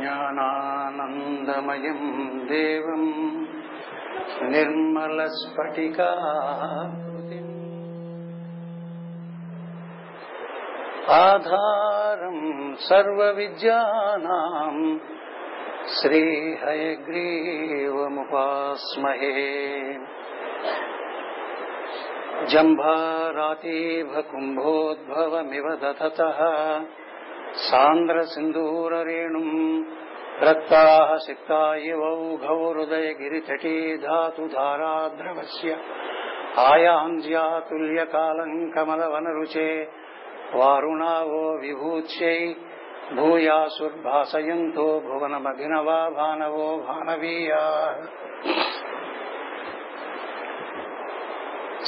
ज्ञानानन्दमयम् देवम् निर्मलस्फटिकाकृतिम् आधारम् सर्वविद्यानाम् श्रीहयग्रीवमुपास्महे जम्भारातीभकुम्भोद्भवमिव दधतः सान्द्रसिन्दूररेणुम् रक्ताः सिक्तायवौघौ हृदयगिरितटे धातुधाराद्रवस्य आयाञ्ज्यातुल्यकालम् कमलवनरुचे वारुणावो विभूत्स्यै भूयासुर्भासयन्तो भुवनमभिनवा भानवो भानवीयाः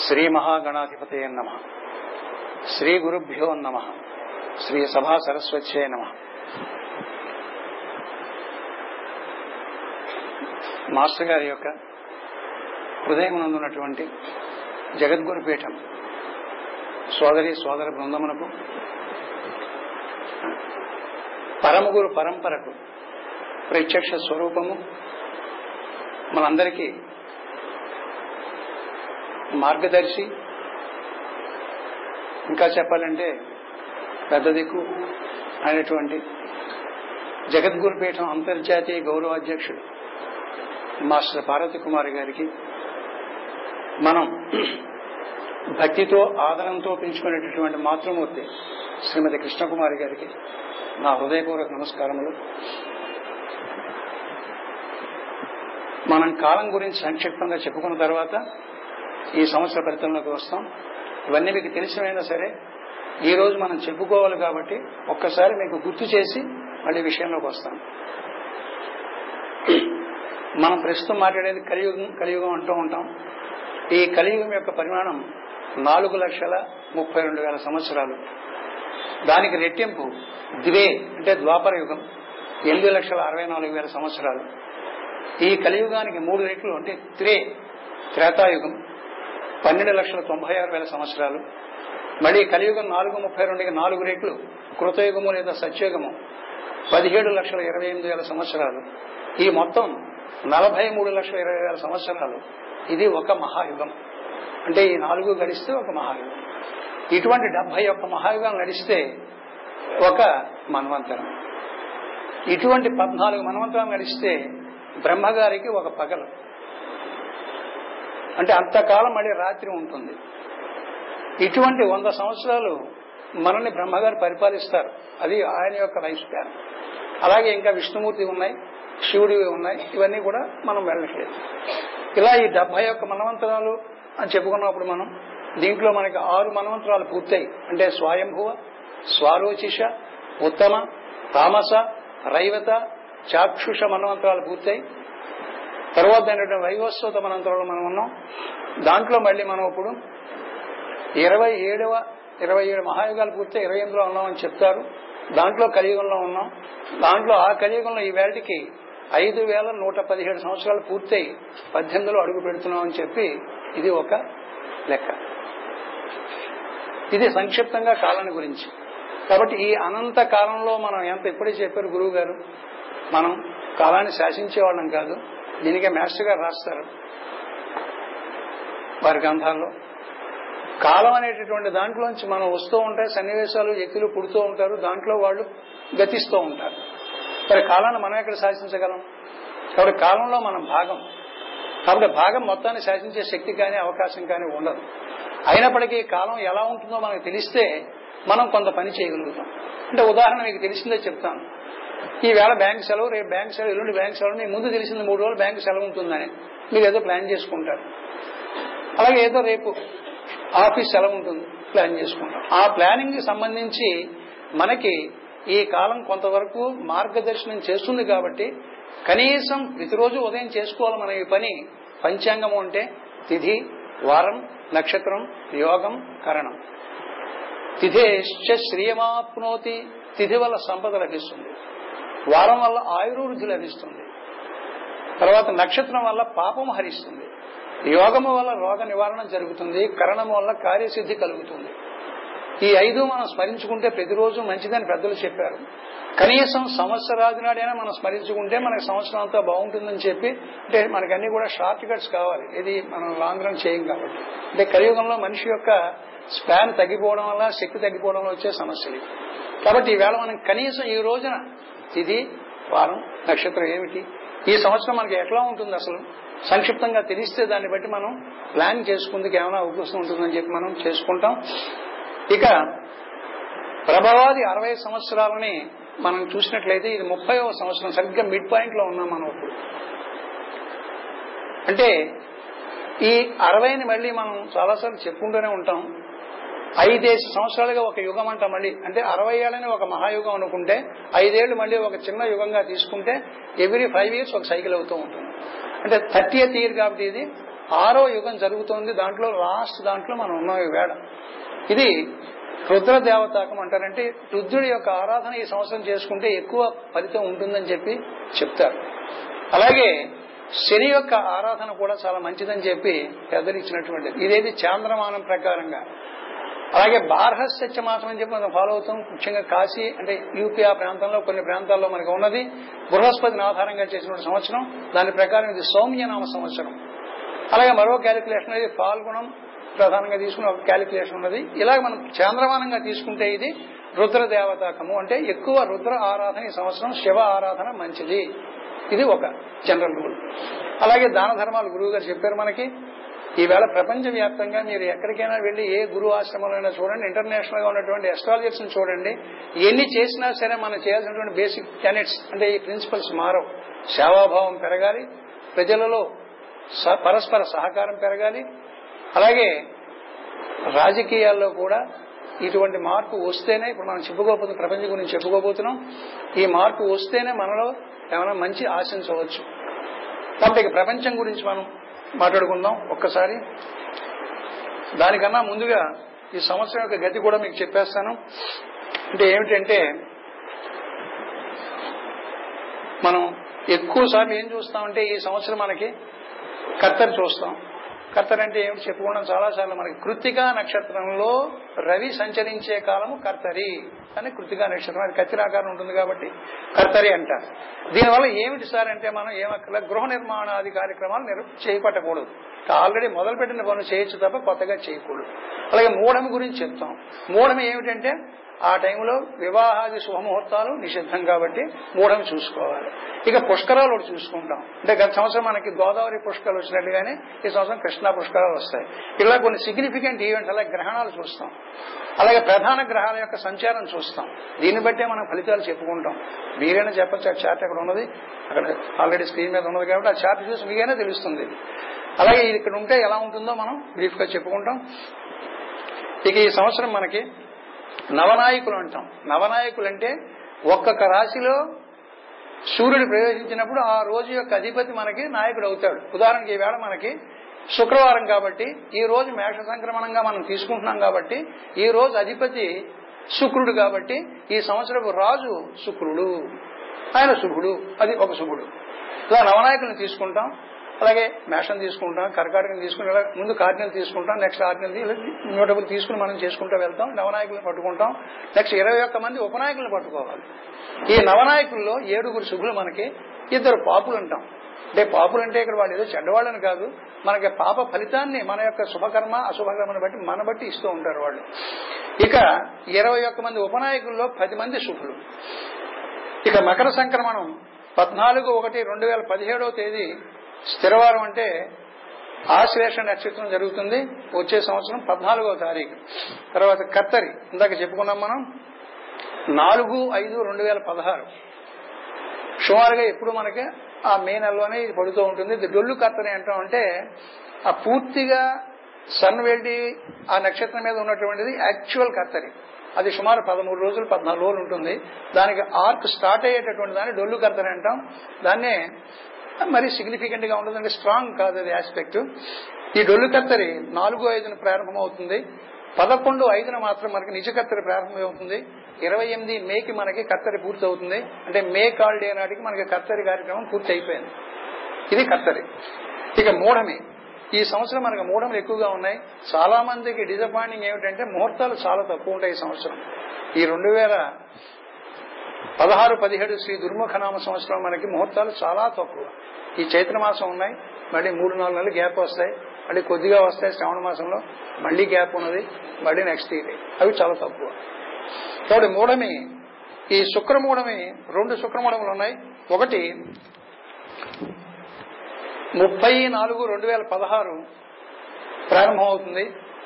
श्रीमहागणाधिपते नमः श्रीगुरुभ्यो नमः శ్రీ సభా సరస్వత్యే నమ. మాస్టర్ గారి యొక్క హృదయం నందున్నటువంటి జగద్గురుపీఠం సోదరి సోదర బృందమునకు పరమగురు పరంపరకు ప్రత్యక్ష స్వరూపము మనందరికీ మార్గదర్శి. ఇంకా చెప్పాలంటే పెద్ద దిక్కు అయినటువంటి జగద్గురుపీఠం అంతర్జాతీయ గౌరవ అధ్యక్షుడు మాస్టర్ పార్వతి కుమార్ గారికి మనం భక్తితో ఆదరంతో పెంచుకునేటటువంటి మాతృమూర్తి శ్రీమతి కృష్ణకుమారి గారికి నా హృదయపూర్వక నమస్కారములు. మనం కాలం గురించి సంక్షిప్తంగా చెప్పుకున్న తర్వాత ఈ సంవత్సర ఫలితంలోకి వస్తాం. ఇవన్నీ మీకు తెలిసినైనా సరే ఈ రోజు మనం చెప్పుకోవాలి కాబట్టి ఒక్కసారి మీకు గుర్తు చేసి మళ్ళీ విషయంలోకి వస్తాం. మనం ప్రస్తుతం మాట్లాడేది కలియుగం కలియుగం అంటూ ఉంటాం. ఈ కలియుగం యొక్క పరిమాణం నాలుగు లక్షల ముప్పై రెండు వేల సంవత్సరాలు. దానికి రెట్టింపు ద్వే అంటే ద్వాపర యుగం ఎనిమిది లక్షల అరవై నాలుగు వేల సంవత్సరాలు. ఈ కలియుగానికి మూడు రెట్లు అంటే త్రే త్రేతాయుగం పన్నెండు లక్షల తొంభై ఆరు వేల సంవత్సరాలు. మళ్ళీ కలియుగం నాలుగు ముప్పై రెండుకి నాలుగు రెట్లు కృతయుగము లేదా సత్యుగము పదిహేడు లక్షల ఇరవై ఎనిమిది వేల సంవత్సరాలు. ఈ మొత్తం నలభై మూడు లక్షల ఇరవై వేల సంవత్సరాలు. ఇది ఒక మహాయుగం. అంటే ఈ నాలుగు గడిస్తే ఒక మహాయుగం. ఇటువంటి డెబ్బై ఒక్క మహాయుగం గడిస్తే ఒక మన్వంతరం. ఇటువంటి పద్నాలుగు మన్వంతరం నడిస్తే బ్రహ్మగారికి ఒక పగలు. అంటే అంతకాలం మళ్ళీ రాత్రి ఉంటుంది. ఇటువంటి వంద సంవత్సరాలు మనల్ని బ్రహ్మగారు పరిపాలిస్తారు. అది ఆయన యొక్క లైఫ్ స్పాన్. అలాగే ఇంకా విష్ణుమూర్తి ఉన్నాయి శివుడివి ఉన్నాయి ఇవన్నీ కూడా మనం వెళ్ళట్లేదు ఇలా ఈ డెబ్బై యొక్క మనవంతరాలు అని చెప్పుకున్నప్పుడు మనం దీంట్లో మనకి ఆరు మనవంతరాలు పూర్తయి. అంటే స్వయంభువ స్వారోచిష ఉత్తమ తామస రైవత చాక్షుష మనవంతరాలు పూర్తయి. తర్వాత ఏంటంటే వైవస్వత మనంతరంలో మనం ఉన్నాం. దాంట్లో మళ్ళీ మనం ఇప్పుడు ఇరవై ఏడవ ఇరవై ఏడు మహాయుగాలు పూర్తి ఇరవై ఎనిమిదిలో ఉన్నామని చెప్తారు. దాంట్లో కలియుగంలో ఉన్నాం. దాంట్లో ఆ కలియుగంలో ఈ వేళకి ఐదు వేల నూట పదిహేడు సంవత్సరాలు పూర్తయి పద్దెనిమిదిలో అడుగు పెడుతున్నాం అని చెప్పి ఇది ఒక లెక్క. ఇది సంక్షిప్తంగా కాలాన్ని గురించి. కాబట్టి ఈ అనంత కాలంలో మనం ఎంత ఇప్పుడే చెప్పారు గురువు గారు మనం కాలాన్ని శాసించేవాళ్ళం కాదు. దీనికే మాస్టర్ గారు రాస్తారు. వారి గ్రంథాల్లో. కాలం అనేటటువంటి దాంట్లోంచి మనం వస్తూ ఉంటాయి సన్నివేశాలు వ్యక్తులు పుడుతూ ఉంటారు దాంట్లో వాళ్ళు గతిస్తూ ఉంటారు. మరి కాలాన్ని మనం ఎక్కడ శాసించగలం? కాబట్టి కాలంలో మనం భాగం. కాబట్టి భాగం మొత్తాన్ని శాసించే శక్తి కానీ అవకాశం కానీ ఉండదు. అయినప్పటికీ కాలం ఎలా ఉంటుందో మనకు తెలిస్తే మనం కొంత పని చేయగలుగుతాం. అంటే ఉదాహరణ మీకు తెలిసిందే చెప్తాను. ఈ వేళ బ్యాంక్ సెలవు రేపు బ్యాంక్ సెలవు ఎల్లుండి బ్యాంక్ సెలవు మీకు ముందు తెలిసింది మూడు రోజులు బ్యాంక్ సెలవు ఉంటుందని. మీరు ఏదో ప్లాన్ చేసుకుంటారు. అలాగే ఏదో రేపు ఆఫీస్ ఎలా ఉంటుంది ప్లాన్ చేసుకుంటాం. ఆ ప్లానింగ్కి సంబంధించి మనకి ఈ కాలం కొంతవరకు మార్గదర్శనం చేస్తుంది కాబట్టి కనీసం ప్రతిరోజు ఉదయం చేసుకోవాలి మనం ఈ పని పంచాంగము అంటే తిథి వారం నక్షత్రం యోగం కరణం. తిథేశ్చ శ్రియమాప్నోతి తిథి వల్ల సంపద లభిస్తుంది. వారం వల్ల ఆయుర్వృద్ధి లభిస్తుంది. తర్వాత నక్షత్రం వల్ల పాపం హరిస్తుంది. యోగము వల్ల రోగ నివారణ జరుగుతుంది కరణము వల్ల కార్యసిద్ధి కలుగుతుంది. ఈ ఐదు మనం స్మరించుకుంటే ప్రతిరోజు మంచిదని పెద్దలు చెప్పారు. కనీసం సంవత్సరాది నాడైనా మనం స్మరించుకుంటే మనకి సంవత్సరం అంతా బాగుంటుందని చెప్పి అంటే మనకన్నీ కూడా షార్ట్ కట్స్ కావాలి. ఇది మనం లాంగ్ రన్ చేయం కాబట్టి. అంటే కలియుగంలో మనిషి యొక్క స్పాన్ తగ్గిపోవడం వల్ల శక్తి తగ్గిపోవడం వల్ల వచ్చే సమస్యలు. కాబట్టి ఈవేళ మనం కనీసం ఈ రోజున ఇది వారం నక్షత్రం ఏమిటి? ఈ సంవత్సరం మనకి ఎట్లా ఉంటుంది అసలు? సంక్షిప్తంగా తెలిస్తే దాన్ని బట్టి మనం ప్లాన్ చేసుకుందుకు ఏమైనా అవకాశం ఉంటుందని చెప్పి మనం చేసుకుంటాం. ఇక ప్రభావాది అరవై సంవత్సరాలని మనం చూసినట్లయితే ఇది ముప్పైవ సంవత్సరం సరిగ్గా మిడ్ పాయింట్లో ఉన్నాం మనం ఇప్పుడు. అంటే ఈ అరవైని మళ్ళీ మనం చాలాసార్లు చెప్పుకుంటూనే ఉంటాం. ఐదేసి సంవత్సరాలుగా ఒక యుగం అంట మళ్ళీ. అంటే అరవై ఏళ్ళని ఒక మహాయుగం అనుకుంటే ఐదేళ్ళు మళ్ళీ ఒక చిన్న యుగంగా తీసుకుంటే ఎవ్రీ ఫైవ్ ఇయర్స్ ఒక సైకిల్ అవుతూ ఉంటుంది. అంటే థర్టీ ఇయర్ కాబట్టి ఇది ఆరో యుగం జరుగుతోంది. దాంట్లో లాస్ట్ దాంట్లో మనం ఉన్నాం వేడ ఇది రుద్ర దేవతాకం అంటారంటే రుద్రుడి యొక్క ఆరాధన ఈ సంవత్సరం చేసుకుంటే ఎక్కువ ఫలితం ఉంటుందని చెప్పి చెప్తారు. అలాగే శని యొక్క ఆరాధన కూడా చాలా మంచిదని చెప్పి పెద్దలు ఇచ్చినటువంటిది. ఇదేది చాంద్రమానం ప్రకారంగా. అలాగే బార్హస్యచ్చ మాసం అని చెప్పి మనం ఫాలో అవుతాం. ముఖ్యంగా కాశీ అంటే యూపీ ఆ ప్రాంతంలో కొన్ని ప్రాంతాల్లో మనకు ఉన్నది. బృహస్పతిని ఆధారంగా చేసిన సంవత్సరం. దాని ప్రకారం ఇది సౌమ్యనామ సంవత్సరం. అలాగే మరో క్యాలిక్యులేషన్ అనేది పాల్గొనం ప్రధానంగా తీసుకున్న ఒక క్యాలిక్యులేషన్ ఉన్నది. ఇలాగ మనం చాంద్రమానంగా తీసుకుంటే ఇది రుద్ర దేవతాకము అంటే ఎక్కువ రుద్ర ఆరాధన ఈ సంవత్సరం శివ ఆరాధన మంచిది. ఇది ఒక జనరల్ రూల్ అలాగే దాన ధర్మాలు గురువు గారు చెప్పారు మనకి. ఈవేళ ప్రపంచ వ్యాప్తంగా మీరు ఎక్కడికైనా వెళ్ళి ఏ గురు ఆశ్రమంలో చూడండి ఇంటర్నేషనల్గా ఉన్నటువంటి అస్ట్రాలజర్స్ చూడండి. ఎన్ని చేసినా సరే మనం చేయాల్సినటువంటి బేసిక్ టెనెట్స్ అంటే ఈ ప్రిన్సిపల్స్ మారవు. సేవాభావం పెరగాలి ప్రజలలో స- పరస్పర సహకారం పెరగాలి. అలాగే రాజకీయాల్లో కూడా ఇటువంటి మార్పు వస్తేనే ఇప్పుడు మనం చెప్పుకోబోతున్న ప్రపంచం గురించి చెప్పుకోబోతున్నాం ఈ మార్పు వస్తేనే మనలో ఏమైనా మంచి ఆశించవచ్చు. కాబట్టి ప్రపంచం గురించి మనం మాట్లాడుకుందాం ఒక్కసారి. దానికన్నా ముందుగా ఈ సంవత్సరం యొక్క గతి కూడా మీకు చెప్పేస్తాను. అంటే ఏమిటంటే మనం ఎక్కువ సార్లు ఏం చూస్తామంటే ఈ సంవత్సరం మనకి కత్తరి చూస్తాం. కర్తరంటే ఏమిటి చెప్పుకోవడం చాలా సార్లు మనకి కృతికా నక్షత్రంలో రవి సంచరించే కాలము కర్తరి. అని కృతికా నక్షత్రం అది కత్తిరాకారం ఉంటుంది కాబట్టి కర్తరి అంటారు. దీనివల్ల ఏమిటి సార్ అంటే మనం ఏమక్కల గృహ నిర్మాణాది కార్యక్రమాలు చేపట్టకూడదు. ఆల్రెడీ మొదలుపెట్టిన పనులు చేయొచ్చు తప్ప కొత్తగా చేయకూడదు. అలాగే మూఢం గురించి చెప్తాం. మూఢం ఏమిటంటే ఆ టైంలో వివాహాది శుభముహూర్తాలు నిషిద్ధం కాబట్టి మూఢం చూసుకోవాలి. ఇక పుష్కరాలు ఒకటి చూసుకుంటాం. అంటే గత సంవత్సరం మనకి గోదావరి పుష్కరాలు వచ్చినట్టుగానే ఈ సంవత్సరం కృష్ణా పుష్కరాలు వస్తాయి. ఇలా కొన్ని సిగ్నిఫికెంట్ ఈవెంట్స్ అలాగే గ్రహణాలు చూస్తాం. అలాగే ప్రధాన గ్రహాల యొక్క సంచారం చూస్తాం. దీన్ని బట్టే మనం ఫలితాలు చెప్పుకుంటాం. మీరైనా చెప్పచ్చు ఆ చార్ట్ అక్కడ ఉన్నది? అక్కడ ఆల్రెడీ స్క్రీన్ మీద ఉన్నది కాబట్టి ఆ చార్ట్ చూసి మీకైనా తెలుస్తుంది. అలాగే ఇక్కడ ఉంటే ఎలా ఉంటుందో మనం బ్రీఫ్గా చెప్పుకుంటాం. ఇక ఈ సంవత్సరం మనకి నవనాయకులు అంటాం. నవనాయకులు అంటే ఒక్కొక్క రాశిలో సూర్యుడు ప్రవేశించినప్పుడు ఆ రోజు యొక్క అధిపతి మనకి నాయకుడు అవుతాడు. ఉదాహరణకి ఈవేళ మనకి శుక్రవారం కాబట్టి ఈ రోజు మేష సంక్రమణంగా మనం తీసుకుంటున్నాం కాబట్టి ఈ రోజు అధిపతి శుక్రుడు కాబట్టి ఈ సంవత్సరపు రాజు శుక్రుడు. ఆయన శుభుడు. అది ఒక శుభుడు. ఇలా నవనాయకులను తీసుకుంటాం. అలాగే మేషం తీసుకుంటాం కర్కాటకం తీసుకుని ముందు కార్డినల్ తీసుకుంటాం నెక్స్ట్ ఆర్డినల్ న్యూటబుల్ తీసుకుని మనం చేసుకుంటూ వెళ్తాం నవనాయకులను పట్టుకుంటాం. నెక్స్ట్ ఇరవై ఒక్క మంది ఉపనాయకులను పట్టుకోవాలి. ఈ నవనాయకుల్లో ఏడుగురు శుభులు మనకి ఇద్దరు పాపులు అంటాం అంటే పాపులు అంటే ఇక్కడ వాళ్ళు ఏదో చెడ్డవాళ్ళని కాదు మనకి పాప ఫలితాన్ని మన యొక్క శుభకర్మ అశుభకర్మను బట్టి మన బట్టి ఇస్తూ ఉంటారు వాళ్ళు. ఇక ఇరవై ఒక్క మంది ఉపనాయకుల్లో పది మంది శుభులు. ఇక మకర సంక్రమణం పద్నాలుగు ఒకటి రెండు వేల పదిహేడవ తేదీ స్థిరవారం అంటే ఆశ్లేష నక్షత్రం జరుగుతుంది. వచ్చే సంవత్సరం పద్నాలుగో తారీఖు. తర్వాత కత్తరి ఇందాక చెప్పుకున్నాం మనం. నాలుగు ఐదు రెండు వేల పదహారు. సుమారుగా ఎప్పుడు మనకి ఆ మే నెలలోనే ఇది పడుతూ ఉంటుంది. ఇది డొల్లు కత్తరి అంటాం అంటే ఆ పూర్తిగా సన్ వెళ్ళి ఆ నక్షత్రం మీద ఉన్నటువంటిది యాక్చువల్ కత్తరి. అది సుమారు పదమూడు రోజులు పద్నాలుగు రోజులు ఉంటుంది. దానికి ఆర్క్ స్టార్ట్ అయ్యేటటువంటి దాన్ని డొల్లు కత్తరి అంటాం. దాన్నే మరి సిగ్నిఫికెంట్గా ఉండదు. అంటే స్ట్రాంగ్ కాదు అది ఆస్పెక్ట్ ఈ డొల్లు కత్తరి నాలుగు ఐదున ప్రారంభమవుతుంది. పదకొండు ఐదున మాత్రం మనకి నిజ కత్తరి ప్రారంభమవుతుంది ఇరవై ఎనిమిది మేకి మనకి కత్తరి పూర్తి అవుతుంది అంటే మే కాల్ డే నాటికి మనకి కత్తరి కార్యక్రమం పూర్తి అయిపోయింది ఇది కత్తరి. ఇక మూఢమి. ఈ సంవత్సరం మనకు మూఢములు ఎక్కువగా ఉన్నాయి. చాలా మందికి డిసప్పాయింటింగ్ ఏమిటంటే ముహూర్తాలు చాలా తక్కువ ఉంటాయి ఈ సంవత్సరం. ఈ రెండు వేల పదహారు పదిహేడు శ్రీ దుర్ముఖనామ సంవత్సరం మనకి ముహూర్తాలు చాలా తక్కువ. ఈ చైత్ర మాసం ఉన్నాయి మళ్ళీ మూడు నాలుగు నెలలు గ్యాప్ వస్తాయి మళ్ళీ కొద్దిగా వస్తాయి శ్రావణ మాసంలో మళ్ళీ గ్యాప్ ఉన్నది మళ్ళీ నెక్స్ట్ ఇయర్ అవి చాలా తక్కువ. కాబట్టి మూడమి ఈ శుక్రమూఢమి రెండు శుక్రమూఢములు ఉన్నాయి. ఒకటి ముప్పై నాలుగు రెండు వేల పదహారు ప్రారంభమవుతుంది.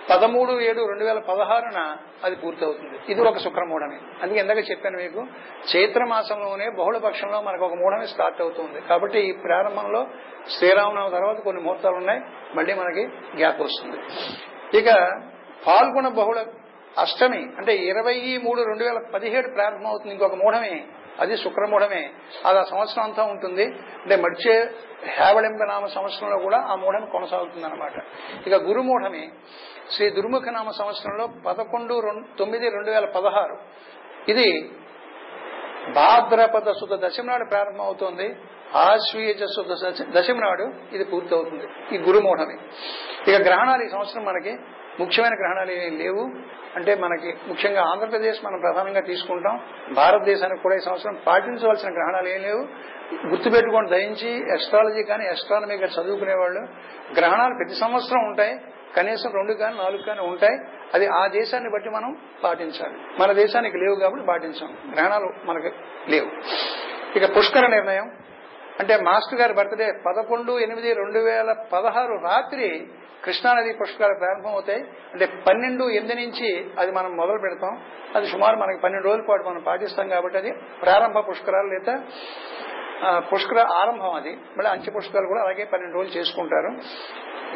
పదమూడు ఏడు రెండు వేల పదహారున అది పూర్తవుతుంది. ఇది ఒక శుక్రమూఢమే. అందుకే ఇందాక చెప్పాను మీకు చైత్ర మాసంలోనే బహుళ పక్షంలో మనకు ఒక మూఢమే స్టార్ట్ అవుతుంది. కాబట్టి ఈ ప్రారంభంలో శ్రీరామనవం తర్వాత కొన్ని ముహూర్తాలు ఉన్నాయి మళ్ళీ మనకి గ్యాప్ వస్తుంది. ఇక పాల్గొన బహుళ అష్టమి అంటే ఇరవై మూడు రెండు వేల పదిహేడు ప్రారంభం అవుతుంది ఇంకొక మూఢమే. అది శుక్రమూఢమే అది ఆ సంవత్సరం అంతా ఉంటుంది. అంటే మడిచే హేవళింబ నామ సంవత్సరంలో కూడా ఆ మూఢం కొనసాగుతుంది అనమాట ఇక గురుమూఢమే శ్రీ దుర్ముఖ నామ సంవత్సరంలో పదకొండు తొమ్మిది రెండు వేల పదహారు. ఇది భాద్రపద శుద్ధ దశమి నాడు ప్రారంభం అవుతుంది ఆశ్వీయజ శుద్ధ దశమి నాడు ఇది పూర్తవుతుంది. ఈ గురుమూఢమే ఇక గ్రహణాలు ఈ సంవత్సరం మనకి ముఖ్యమైన గ్రహణాలు ఏమీ లేవు. అంటే మనకి ముఖ్యంగా ఆంధ్రప్రదేశ్ మనం ప్రధానంగా తీసుకుంటాం. భారతదేశానికి కూడా ఈ సంవత్సరం పాటించవలసిన గ్రహణాలు ఏం లేవు. గుర్తుపెట్టుకొని దయించి ఎస్ట్రాలజీ కానీ ఎస్ట్రానమీ కానీ చదువుకునే వాళ్ళు గ్రహణాలు ప్రతి సంవత్సరం ఉంటాయి. కనీసం రెండు కానీ నాలుగు కానీ ఉంటాయి. అది ఆ దేశాన్ని బట్టి మనం పాటించాలి. మన దేశానికి లేవు కాబట్టి పాటించాం. గ్రహణాలు మనకు లేవు. ఇక పుష్కర నిర్ణయం. అంటే మాస్టర్ గారి బర్త్డే పదకొండు ఎనిమిది రెండు వేల పదహారు రాత్రి కృష్ణానది పుష్కరాలు ప్రారంభం అవుతాయి. అంటే పన్నెండు ఎనిమిది నుంచి అది మనం మొదలు పెడతాం. అది సుమారు మనకి పన్నెండు రోజుల పాటు మనం పాటిస్తాం కాబట్టి అది ప్రారంభ పుష్కరాలు లేదా పుష్కర ఆరంభం అది. మళ్ళీ అంచె పుష్కరాలు కూడా అలాగే పన్నెండు రోజులు చేసుకుంటారు.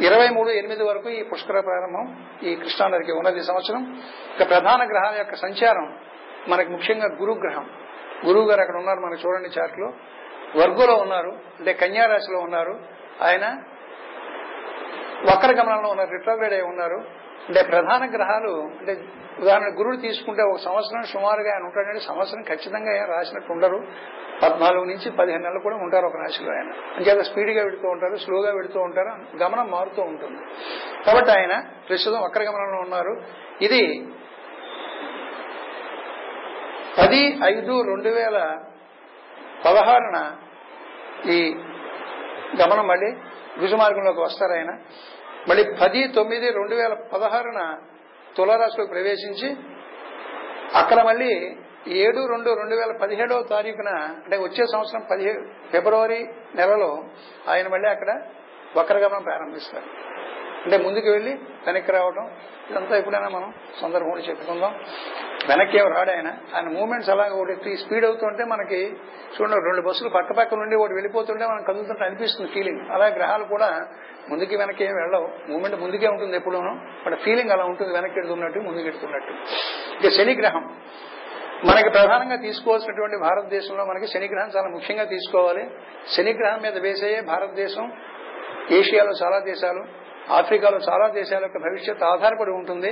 ఇరవై మూడు ఎనిమిది వరకు ఈ పుష్కర ప్రారంభం ఈ కృష్ణానదికి ఉన్నది సంవత్సరం. ఇక ప్రధాన గ్రహాల యొక్క సంచారం మనకి ముఖ్యంగా గురుగ్రహం. గురువు గారు అక్కడ ఉన్నారు మనకు చూడండి చార్ట్లో వర్గంలో ఉన్నారు అంటే కన్యారాశిలో ఉన్నారు ఆయన వక్ర గమనంలో ఉన్నారు రిట్రోగ్రేడ్ అయి ఉన్నారు. అంటే ప్రధాన గ్రహాలు అంటే ఉదాహరణ గురుడు తీసుకుంటే ఒక సంవత్సరం సుమారుగా ఆయన ఉంటాడంటే సంవత్సరం ఖచ్చితంగా ఆయన రాసినట్టు ఉండరు. పద్నాలుగు నుంచి పదిహేను నెలలు కూడా ఉంటారు ఒక రాశిలో ఆయన. అంచేత స్పీడ్గా వెళుతూ ఉంటారు స్లోగా వెళుతూ ఉంటారు గమనం మారుతూ ఉంటుంది. కాబట్టి ఆయన ప్రస్తుతం వక్ర గమనంలో ఉన్నారు. ఇది పది ఐదు రెండు వేల పదహారున ఈ గమనం మళ్ళీ రుజుమార్గంలోకి వస్తారు ఆయన. మళ్ళీ పది తొమ్మిది రెండు వేల పదహారున తులారాశిలోకి ప్రవేశించి అక్కడ మళ్ళీ ఏడు రెండు రెండు వేల పదిహేడవ తారీఖున అంటే వచ్చే సంవత్సరం పదిహేడు ఫిబ్రవరి నెలలో ఆయన మళ్ళీ అక్కడ వక్రగమనం ప్రారంభిస్తారు. అంటే ముందుకు వెళ్ళి వెనక్కి రావడం ఇదంతా ఎప్పుడైనా మనం సందర్భంలో చెప్పుకుందాం. వెనక్కి ఏమి రాడు ఆయన? ఆయన మూమెంట్స్ అలాగే ఒకటి స్పీడ్ అవుతుంటే మనకి చూడండి రెండు బస్సులు పక్క పక్క నుండి ఒకటి వెళ్ళిపోతుంటే మనం కదులుతుంటే అనిపిస్తుంది ఫీలింగ్ అలా గ్రహాలు కూడా ముందుకి వెనక్కి ఏమి వెళ్ళవు. మూమెంట్ ముందుకే ఉంటుంది ఎప్పుడూనూ బట్ ఫీలింగ్ అలా ఉంటుంది వెనక్కి ఎడుతున్నట్టు ముందుకు ఎడుతున్నట్టు ఇక శని గ్రహం మనకి ప్రధానంగా తీసుకోవాల్సినటువంటి భారతదేశంలో మనకి శనిగ్రహం చాలా ముఖ్యంగా తీసుకోవాలి. శనిగ్రహం మీద వేసే భారతదేశం ఏషియాలో చాలా దేశాలు ఆఫ్రికాలో చాలా దేశాల యొక్క భవిష్యత్తు ఆధారపడి ఉంటుంది.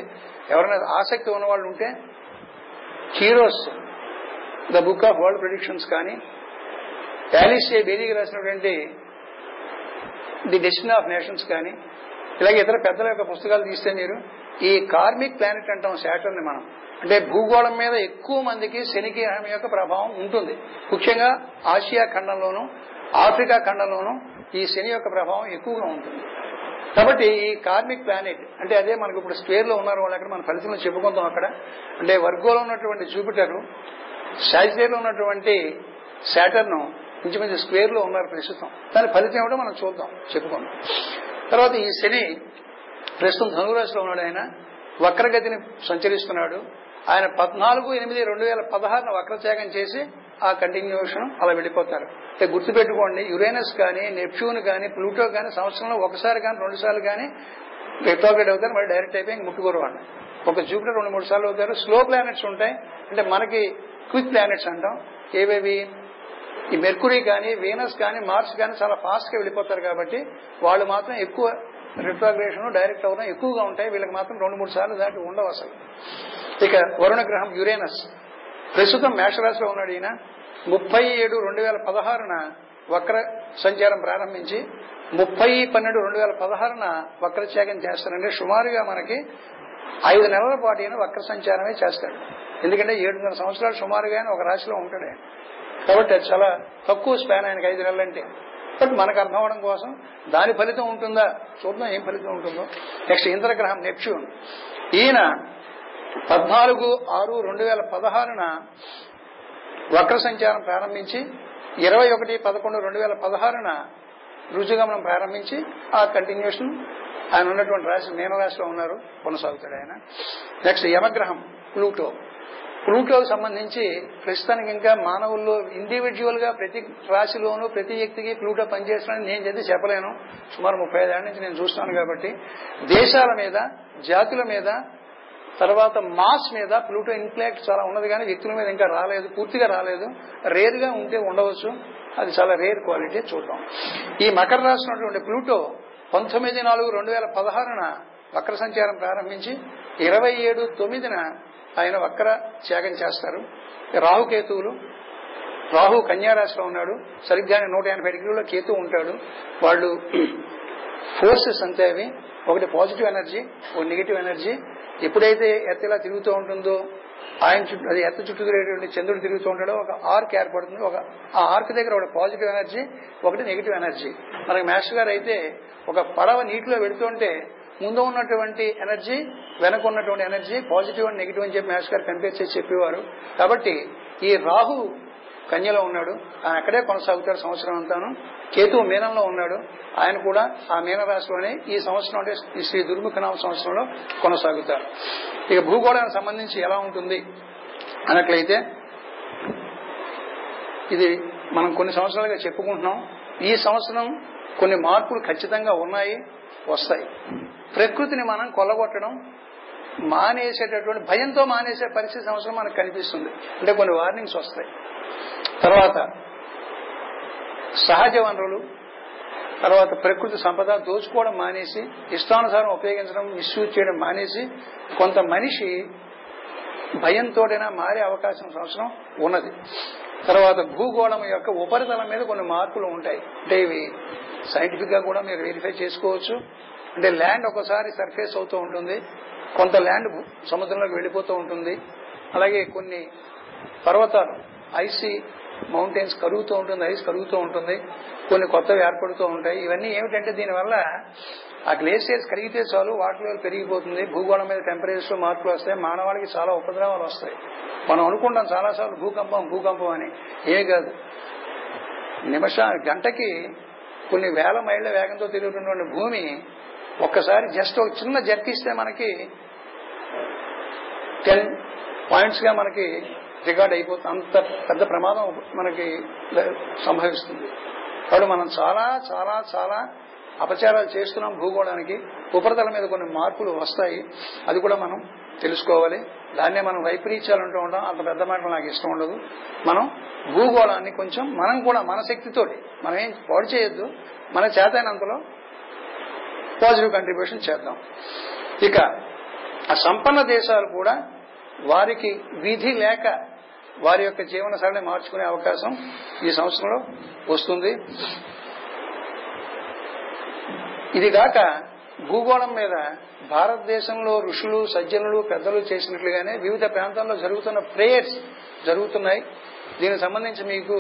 ఎవరైనా ఆసక్తి ఉన్న వాళ్ళు ఉంటే heroes the book of world predictions కానీ యాలిసియా బేరీకి రాసినటువంటి ది డెస్టినీ ఆఫ్ నేషన్స్ కానీ ఇలాగే ఇతర పెద్దల యొక్క పుస్తకాలు తీస్తే మీరు ఈ కార్మిక్ ప్లానెట్ అంటాం శాటర్ని మనం. అంటే భూగోళం మీద ఎక్కువ మందికి శనికి ఆమె యొక్క ప్రభావం ఉంటుంది. ముఖ్యంగా ఆసియా ఖండంలోనూ ఆఫ్రికా ఖండంలోనూ ఈ శని యొక్క ప్రభావం ఎక్కువగా ఉంటుంది. కాబట్టి ఈ కార్మిక్ ప్లానెట్ అంటే అదే మనకు ఇప్పుడు స్క్వేర్లో ఉన్నారు వాళ్ళు అక్కడ మన ఫలితంలో చెప్పుకుందాం అక్కడ. అంటే వర్గంలో ఉన్నటువంటి జూపిటర్ సాజిటేర్లో ఉన్నటువంటి శాటర్ను ఇంచుమించు స్క్వేర్లో ఉన్నారు ప్రస్తుతం. దాని ఫలితం ఏమిటో మనం చూద్దాం చెప్పుకుందాం. తర్వాత ఈ శని ప్రస్తుతం ధనురాశిలో ఉన్నాడు ఆయన వక్రగతిని సంచరిస్తున్నాడు. ఆయన పద్నాలుగు ఎనిమిది రెండు వేల పదహారును వక్రత్యాగం చేసి ఆ కంటిన్యూషన్ అలా వెళ్ళిపోతారు. అంటే గుర్తుపెట్టుకోండి యురేనస్ కానీ నెప్ట్యూన్ కానీ ప్లూటో కానీ సంవత్సరంలో ఒకసారి కానీ రెండు సార్లు కానీ రెట్రోగ్రేడ్ అవుతారు మరి డైరెక్ట్ అయిపోయి ముట్టుకోరు వాళ్ళు ఒక జూపిటర్ రెండు మూడు సార్లు అవుతారు. స్లో ప్లానెట్స్ ఉంటాయి. అంటే మనకి క్విక్ ప్లానెట్స్ అంటాం. ఏవేవి? ఈ మెర్కురీ కానీ వీనస్ కానీ మార్స్ కానీ చాలా ఫాస్ట్గా వెళ్ళిపోతారు కాబట్టి వాళ్ళు మాత్రం ఎక్కువ రిట్రాగ్రేషన్ డైరెక్ట్ అవడం ఎక్కువగా ఉంటాయి. వీళ్ళకి మాత్రం రెండు మూడు సార్లు దాటి ఉండవు అసలు. ఇక వరుణ గ్రహం యురేనస్ ప్రస్తుతం మేషరాశిలో ఉన్నాడు ఈయన. ముప్పై ఏడు రెండు వేల పదహారున వక్ర సంచారం ప్రారంభించి ముప్పై పన్నెండు రెండు వేల పదహారున వక్రత్యాగం చేస్తారంటే సుమారుగా మనకి ఐదు నెలల పాటు ఈయన వక్ర సంచారమే చేస్తాడు. ఎందుకంటే ఏడున్నర సంవత్సరాలు సుమారుగా ఆయన ఒక రాశిలో ఉంటాడు. కాబట్టి అది చాలా తక్కువ స్పాన్ ఆయనకి ఐదు నెలలంటే. బట్ మనకు అర్థం అవడం కోసం దాని ఫలితం ఉంటుందా? చూద్దాం ఏం ఫలితం ఉంటుందో. నెక్స్ట్ ఇంద్రగ్రహం నెప్ట్యూన్. ఈయన పద్నాలుగు ఆరు రెండు వేల పదహారున వక్ర సంచారం ప్రారంభించి ఇరవై ఒకటి పదకొండు రెండు వేల పదహారున రుజుగమనం ప్రారంభించి ఆ కంటిన్యూషన్ ఆయన ఉన్నటువంటి రాశి మీనరాశిలో ఉన్నారు కొనసాగుతాడు ఆయన. Next యమగ్రహం Pluto. ప్లూటోకి సంబంధించి ప్రస్తుతానికి ఇంకా మానవుల్లో ఇండివిజువల్గా ప్రతి రాశిలోనూ ప్రతి వ్యక్తికి ప్లూటో పనిచేస్తున్నాడని నేను చెప్పి చెప్పలేను. సుమారు ముప్పై ఐదేళ్ళ నుంచి నేను చూస్తాను కాబట్టి దేశాల మీద జాతుల మీద తర్వాత మాస్ మీద ప్లూటో ఇన్ఫ్లాక్ట్ చాలా ఉన్నది కానీ వ్యక్తుల మీద ఇంకా రాలేదు పూర్తిగా రాలేదు. రేర్గా ఉంటే ఉండవచ్చు. అది చాలా రేర్ క్వాలిటీ చూద్దాం. ఈ మకర రాసినటువంటి ప్లూటో పంతొమ్మిది నాలుగు రెండు వేల పదహారున వక్ర సంచారం ప్రారంభించి ఇరవై ఏడు తొమ్మిదిన ఆయన వక్ర త్యాగం చేస్తారు. రాహుకేతువులు రాహు కన్యారాశిలో ఉన్నాడు. సరిగ్గా నూట ఎనభై డిగ్రీలో కేతు ఉంటాడు. వాళ్ళు ఫోర్సెస్ అంతే అవి. ఒకటి పాజిటివ్ ఎనర్జీ ఒక నెగిటివ్ ఎనర్జీ ఎప్పుడైతే ఎత్త ఇలా తిరుగుతూ ఉంటుందో ఆయన చుట్టూ అది ఎత్త చుట్టూ తిరిగేటువంటి చంద్రుడు తిరుగుతూ ఉంటాడో ఒక ఆర్క్ ఏర్పడుతుంది. ఒక ఆ ఆర్క్ దగ్గర ఒక పాజిటివ్ ఎనర్జీ ఒకటి నెగిటివ్ ఎనర్జీ. మనకి మాస్టర్ గారు అయితే ఒక పడవ నీటిలో వెళుతుంటే ముందు ఉన్నటువంటి ఎనర్జీ వెనక ఉన్నటువంటి ఎనర్జీ పాజిటివ్ అండ్ నెగిటివ్ అని చెప్పి మాస్టర్ గారు కంపేర్ చేసి చెప్పేవారు. కాబట్టి ఈ రాహు కన్యలో ఉన్నాడు. ఆయన అక్కడే కొనసాగుతాడు సంవత్సరం అంతాను. కేతు మీనంలో ఉన్నాడు. ఆయన కూడా ఆ మీన రాశిలోనే ఈ సంవత్సరం అంటే ఈ శ్రీ దుర్ముఖనామ సంవత్సరంలో కొనసాగుతారు. ఇక భూగోళానికి సంబంధించి ఎలా ఉంటుంది అన్నట్లయితే ఇది మనం కొన్ని సంవత్సరాలుగా చెప్పుకుంటున్నాం. ఈ సంవత్సరం కొన్ని మార్పులు ఖచ్చితంగా ఉన్నాయి వస్తాయి. ప్రకృతిని మనం కొల్లగొట్టడం మానేసేటటువంటి భయంతో మానేసే పరిస్థితి సంవత్సరం మనకు కనిపిస్తుంది. అంటే కొన్ని వార్నింగ్స్ వస్తాయి. తర్వాత సహజ వనరులు తర్వాత ప్రకృతి సంపద దోచుకోవడం మానేసి ఇష్టానుసారం ఉపయోగించడం మిస్యూజ్ చేయడం మానేసి కొంత మనిషి భయంతోడైనా మారే అవకాశం సంవత్సరం ఉన్నది. తర్వాత భూగోళం యొక్క ఉపరితలం మీద కొన్ని మార్పులు ఉంటాయి. అంటే ఇవి సైంటిఫిక్గా కూడా మీరు వెరిఫై చేసుకోవచ్చు. అంటే ల్యాండ్ ఒకసారి సర్ఫేస్ అవుతూ ఉంటుంది. కొంత ల్యాండ్ సముద్రంలోకి వెళ్ళిపోతూ ఉంటుంది. అలాగే కొన్ని పర్వతాలు ఐసీ మౌంటైన్స్ కరుగుతూ ఉంటుంది ఐస్ కరుగుతూ ఉంటుంది కొన్ని కొత్తవి ఏర్పడుతూ ఉంటాయి. ఇవన్నీ ఏమిటంటే దీనివల్ల ఆ గ్లేసియర్స్ కరిగితే చాలు వాటర్ లెవెల్ పెరిగిపోతుంది భూగోళం మీద టెంపరేచర్ మార్పులు వస్తాయి మానవాళికి చాలా ఉపద్రవాలు వస్తాయి. మనం అనుకుంటాం చాలాసార్లు భూకంపం భూకంపం అని. ఏ కాదు. నిమిష గంటకి కొన్ని వేల మైళ్ళ వేగంతో తిరుగుతున్నటువంటి భూమి ఒక్కసారి జస్ట్ ఒక చిన్న జర్కిస్తే మనకి టెన్ పాయింట్స్గా మనకి రికార్డ్ అయిపోతుంది అంత పెద్ద ప్రమాదం మనకి సంభవిస్తుంది. కాబట్టి మనం చాలా చాలా చాలా అపచారాలు చేస్తున్నాం భూగోళానికి. ఉపరితల మీద కొన్ని మార్పులు వస్తాయి. అది కూడా మనం తెలుసుకోవాలి. దాన్నే మనం వైపరీత్యాలు ఉంటూ ఉంటాం. అంత పెద్ద మాట నాకు ఇష్టం ఉండదు. మనం భూగోళాన్ని కొంచెం మనం కూడా మన శక్తితోటి మనం ఏం పాడు చేయొద్దు. మన చేతైనంతలో పాజిటివ్ కంట్రిబ్యూషన్ చేద్దాం. ఇక ఆ సంపన్న దేశాలు కూడా వారికి విధి లేక వారి యొక్క జీవన సరళి మార్చుకునే అవకాశం ఈ సంవత్సరంలో వస్తుంది. ఇది కాక భూగోళం మీద భారతదేశంలో ఋషులు సజ్జనులు పెద్దలు చేసినట్లుగానే వివిధ ప్రాంతాల్లో జరుగుతున్న ప్రేయర్స్ జరుగుతున్నాయి. దీనికి సంబంధించి మీకు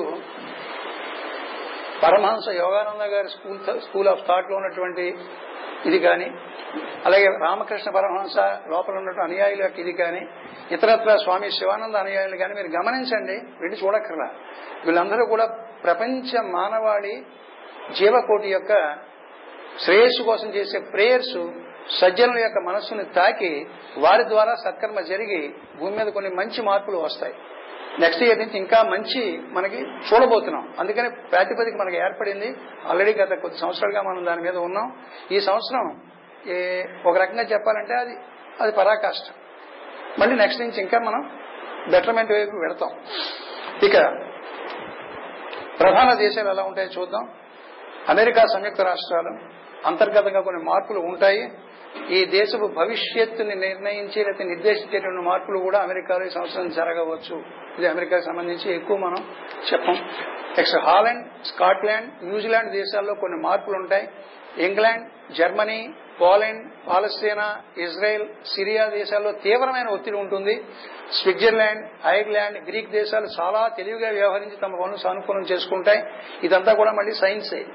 పరమహంస యోగానంద గారి స్కూల్ స్కూల్ ఆఫ్ థాట్లో ఉన్నటువంటి ఇది కానీ అలాగే రామకృష్ణ పరమహంస లోపల ఉన్నటువంటి అనుయాయుల యొక్క ఇది కానీ ఇతరత్ర స్వామి శివానంద అనుయాయులు కానీ మీరు గమనించండి వెళ్ళి చూడక్కర్లా. వీళ్ళందరూ కూడా ప్రపంచ మానవాళి జీవకోటి యొక్క శ్రేయస్సు కోసం చేసే ప్రేయర్స్ సజ్జనుల యొక్క మనస్సుని తాకి వారి ద్వారా సత్కర్మ జరిగి భూమి మీద కొన్ని మంచి మార్పులు వస్తాయి. నెక్స్ట్ ఇయర్ నుంచి ఇంకా మంచి మనకి చూడబోతున్నాం. అందుకని ప్రాతిపదిక మనకి ఏర్పడింది. ఆల్రెడీ గత కొద్ది సంవత్సరాలుగా మనం దాని మీద ఉన్నాం. ఈ సంవత్సరం ఒక రకంగా చెప్పాలంటే అది అది పరాకాష్ట. మళ్ళీ నెక్స్ట్ నుంచి ఇంకా మనం బెటర్మెంట్ వైపు వెళతాం. ఇక ప్రధాన దేశాలు ఎలా ఉంటాయో చూద్దాం. అమెరికా సంయుక్త రాష్ట్రాలు అంతర్గతంగా కొన్ని మార్పులు ఉంటాయి. ఈ దేశపు భవిష్యత్తుని నిర్ణయించి లేకపోతే నిర్దేశించేటువంటి మార్పులు కూడా అమెరికాలో ఈ సంవత్సరం జరగవచ్చు. ఇది అమెరికాకి సంబంధించి ఎక్కువ మనం చెప్పం. నెక్స్ట్ హాలండ్ స్కాట్లాండ్ న్యూజిలాండ్ దేశాల్లో కొన్ని మార్పులు ఉంటాయి. ఇంగ్లాండ్ జర్మనీ పోలాండ్ పాలస్తీనా ఇజ్రాయెల్ సిరియా దేశాల్లో తీవ్రమైన ఒత్తిడి ఉంటుంది. స్విట్జర్లాండ్ ఐర్లాండ్ గ్రీక్ దేశాలు చాలా తెలివిగా వ్యవహరించి తమ పనులు సానుకూలం చేసుకుంటాయి. ఇదంతా కూడా మళ్ళీ సైన్సే.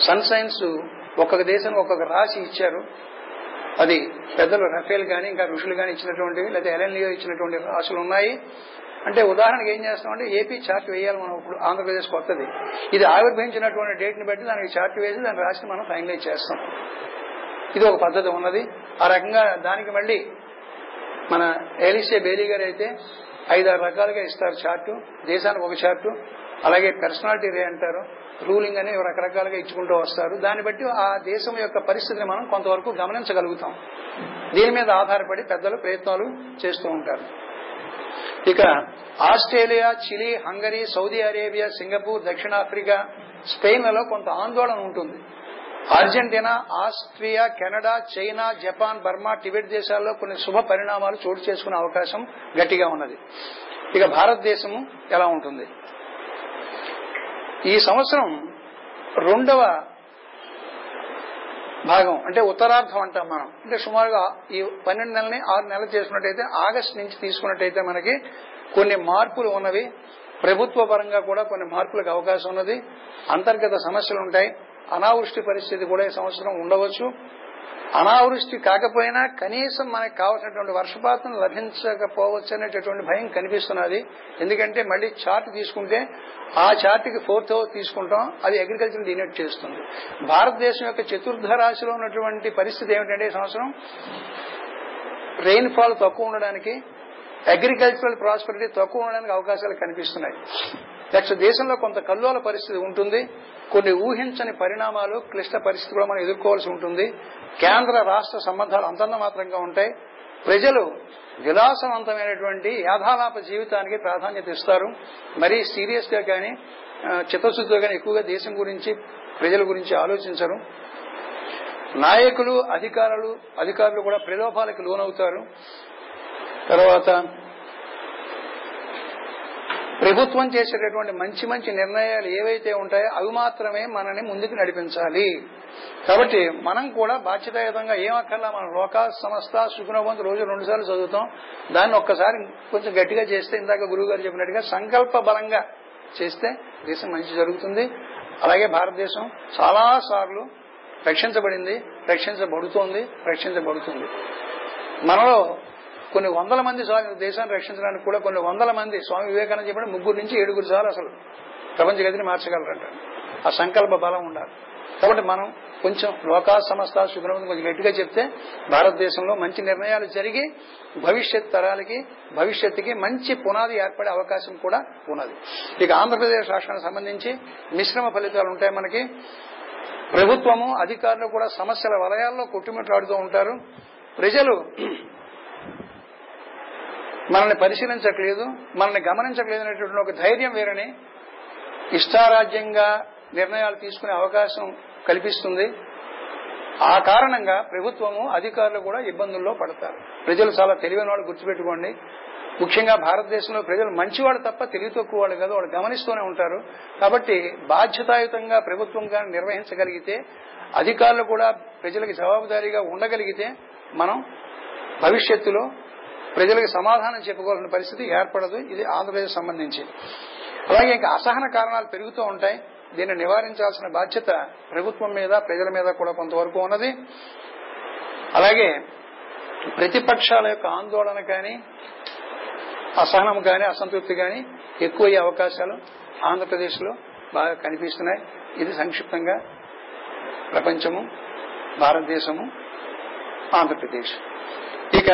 సన్ సైన్స్ ఒక్కొక్క దేశానికి ఒక్కొక్క రాశి ఇచ్చారు. అది పెద్దలు రఫేల్ గాని ఇంకా ఋషులు గాని ఇచ్చినటువంటివి లేదా ఎలెన్లియో ఇచ్చినటువంటి రాసులు ఉన్నాయి. అంటే ఉదాహరణకి ఏం చేస్తామంటే ఏపీ చార్ట్ వేయాలి మనం ఇప్పుడు ఆంధ్రప్రదేశ్ కొత్తది. ఇది ఆవిర్భవించినటువంటి డేట్ని బట్టి దానికి చార్ట్ వేసి దాన్ని రాసి మనం ఫైనలైజ్ చేస్తాం. ఇది ఒక పద్ధతి ఉన్నది. ఆ రకంగా దానికి మళ్ళీ మన ఏలిసే బేలీ గారు అయితే ఐదారు రకాలుగా ఇస్తారు చార్టు. దేశానికి ఒక చార్టు. అలాగే పర్సనాలిటీ రే అంటారు. రూలింగ్ అని రకరకాలుగా ఇచ్చుకుంటూ వస్తారు. దాన్ని బట్టి ఆ దేశం యొక్క పరిస్థితిని మనం కొంతవరకు గమనించగలుగుతాం. దీని మీద ఆధారపడి పెద్దలు ప్రయత్నాలు చేస్తూ ఉంటారు. ఇక Australia Chile Hungary Saudi Arabia Singapore దక్షిణాఫ్రికా స్పెయిన్లలో కొంత ఆందోళన ఉంటుంది. Argentina Austria Canada China Japan Burma Tibet దేశాల్లో కొన్ని శుభ పరిణామాలు చోటు చేసుకునే అవకాశం గట్టిగా ఉన్నది. ఇక భారతదేశము ఎలా ఉంటుంది? ఈ సంవత్సరం రెండవ భాగం అంటే ఉత్తరార్థం అంటాం మనం. అంటే సుమారుగా ఈ పన్నెండు నెలని ఆరు నెలలు చేసుకున్నట్టయితే ఆగస్టు నుంచి తీసుకున్నట్టయితే మనకి కొన్ని మార్పులు ఉన్నవి. ప్రభుత్వ పరంగా కూడా కొన్ని మార్పులకు అవకాశం ఉన్నది. అంతర్గత సమస్యలు ఉంటాయి. అనావృష్టి పరిస్థితి కూడా ఈ సంవత్సరం ఉండవచ్చు. అనావృష్టి కాకపోయినా కనీసం మనకు కావలసినటువంటి వర్షపాతం లభించకపోవచ్చు అనేటటువంటి భయం కనిపిస్తున్నది. ఎందుకంటే మళ్ళీ చార్ట్ తీసుకుంటే ఆ చార్ట్కి ఫోర్త్ అవర్ తీసుకుంటాం అది అగ్రికల్చర్ డినేట్ చేస్తుంది. భారతదేశం యొక్క చతుర్థ రాశిలో ఉన్నటువంటి పరిస్థితి ఏమిటంటే ఈ సంవత్సరం? రెయిన్ ఫాల్ తక్కువ ఉండడానికి అగ్రికల్చరల్ ప్రాస్పరిటీ తక్కువ ఉండడానికి అవకాశాలు కనిపిస్తున్నాయి. నెక్స్ట్ దేశంలో కొంత కల్లోల పరిస్థితి ఉంటుంది. కొన్ని ఊహించని పరిణామాలు క్లిష్ట పరిస్థితి కూడా మనం ఎదుర్కోవాల్సి ఉంటుంది. కేంద్ర రాష్ట్ర సంబంధాలు అంతంత మాత్రంగా ఉంటాయి. ప్రజలు విలాసవంతమైనటువంటి యాథాలాప జీవితానికి ప్రాధాన్యత ఇస్తారు. మరీ సీరియస్గా కానీ చిత్తశుద్ధితో కానీ ఎక్కువగా దేశం గురించి ప్రజల గురించి ఆలోచించరు. నాయకులు అధికారులు అధికారులు కూడా ప్రలోభాలకు లోనవుతారు. తర్వాత ప్రభుత్వం చేసేటటువంటి మంచి మంచి నిర్ణయాలు ఏవైతే ఉంటాయో అవి మాత్రమే మనని ముందుకు నడిపించాలి. కాబట్టి మనం కూడా బాధ్యతాయుతంగా ఏమక్కర్లా మనం లోక సంస్థ సుగుణవంతు రోజు రెండు సార్లు చదువుతాం. దాన్ని ఒక్కసారి కొంచెం గట్టిగా చేస్తే ఇందాక గురువు గారు చెప్పినట్టుగా సంకల్ప బలంగా చేస్తే దేశం మంచి జరుగుతుంది. అలాగే భారతదేశం చాలా సార్లు రక్షించబడింది రక్షించబడుతోంది రక్షించబడుతుంది. మనలో కొన్ని వందల మంది స్వామి దేశాన్ని రక్షించడానికి కూడా కొన్ని వందల మంది స్వామి వివేకానంద చెప్పిన ముగ్గురు నుంచి ఏడుగురు సార్లు అసలు ప్రపంచ గతిని మార్చగలరంట. ఆ సంకల్ప బలం ఉండాలి. కాబట్టి మనం కొంచెం లోకా సంస్థ సుగ్రహం కొంచెం గట్టిగా చెప్తే భారతదేశంలో మంచి నిర్ణయాలు జరిగి భవిష్యత్ తరాలకి భవిష్యత్తుకి మంచి పునాది ఏర్పడే అవకాశం కూడా ఉన్నది. ఇక ఆంధ్రప్రదేశ్ రాష్ట్రానికి సంబంధించి మిశ్రమ ఫలితాలు ఉంటాయి మనకి. ప్రభుత్వము అధికారులు కూడా సమస్యల వలయాల్లో కొట్టుమిట్లాడుతూ ఉంటారు. ప్రజలు మనల్ని పరిశీలించట్లేదు మనల్ని గమనించట్లేదు అనేటువంటి ఒక ధైర్యం వేరని ఇష్టారాజ్యంగా నిర్ణయాలు తీసుకునే అవకాశం కల్పిస్తుంది. ఆ కారణంగా ప్రభుత్వము అధికారులు కూడా ఇబ్బందుల్లో పడతారు. ప్రజలు చాలా తెలివైన వాళ్ళు గుర్తుపెట్టుకోండి. ముఖ్యంగా భారతదేశంలో ప్రజలు మంచివాడు తప్ప తెలివి తక్కువ వాళ్ళు కదా వాళ్ళు గమనిస్తూనే ఉంటారు. కాబట్టి బాధ్యతాయుతంగా ప్రభుత్వం కానీ నిర్వహించగలిగితే అధికారులు కూడా ప్రజలకు జవాబుదారీగా ఉండగలిగితే మనం భవిష్యత్తులో ప్రజలకు సమాధానం చెప్పుకోవాల్సిన పరిస్థితి ఏర్పడదు. ఇది ఆంధ్రప్రదేశ్ సంబంధించి. అలాగే ఇంకా అసహన కారణాలు పెరుగుతూ ఉంటాయి. దీన్ని నివారించాల్సిన బాధ్యత ప్రభుత్వం మీద ప్రజల మీద కూడా కొంతవరకు ఉన్నది. అలాగే ప్రతిపక్షాల యొక్క ఆందోళన కానీ అసహనం కానీ అసంతృప్తి కానీ ఎక్కువయ్యే అవకాశాలు ఆంధ్రప్రదేశ్లో బాగా కనిపిస్తున్నాయి. ఇది సంక్షిప్తంగా ప్రపంచము భారతదేశము ఆంధ్రప్రదేశ్. ఇక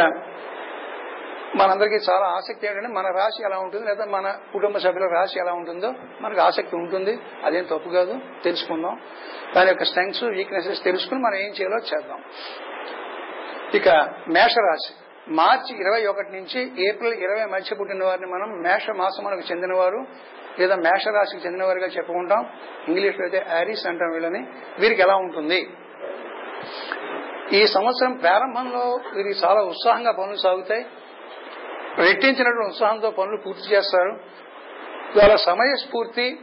మనందరికీ చాలా ఆసక్తి ఏంటంటే మన రాశి ఎలా ఉంటుంది లేదా మన కుటుంబ సభ్యుల రాశి ఎలా ఉంటుందో మనకు ఆసక్తి ఉంటుంది. అదేం తప్పు కాదు తెలుసుకుందాం. దాని యొక్క స్ట్రెంగ్స్ వీక్నెసెస్ తెలుసుకుని మనం ఏం చేయాలో చేద్దాం. ఇక మేషరాశి. మార్చి ఇరవై ఒకటి నుంచి ఏప్రిల్ ఇరవై మధ్య పుట్టిన వారిని మనం మేష మాసమునకు చెందినవారు లేదా మేషరాశికి చెందినవారుగా చెప్పుకుంటాం. ఇంగ్లీష్లో అయితే యారీస్ అంటాం వీళ్ళని. వీరికి ఎలా ఉంటుంది? ఈ సంవత్సరం ప్రారంభంలో వీరికి చాలా ఉత్సాహంగా పనులు సాగుతాయి. రెట్టించినటువంటి ఉత్సాహంతో పనులు పూర్తి చేస్తారు. వాళ్ళ సమయస్ఫూర్తి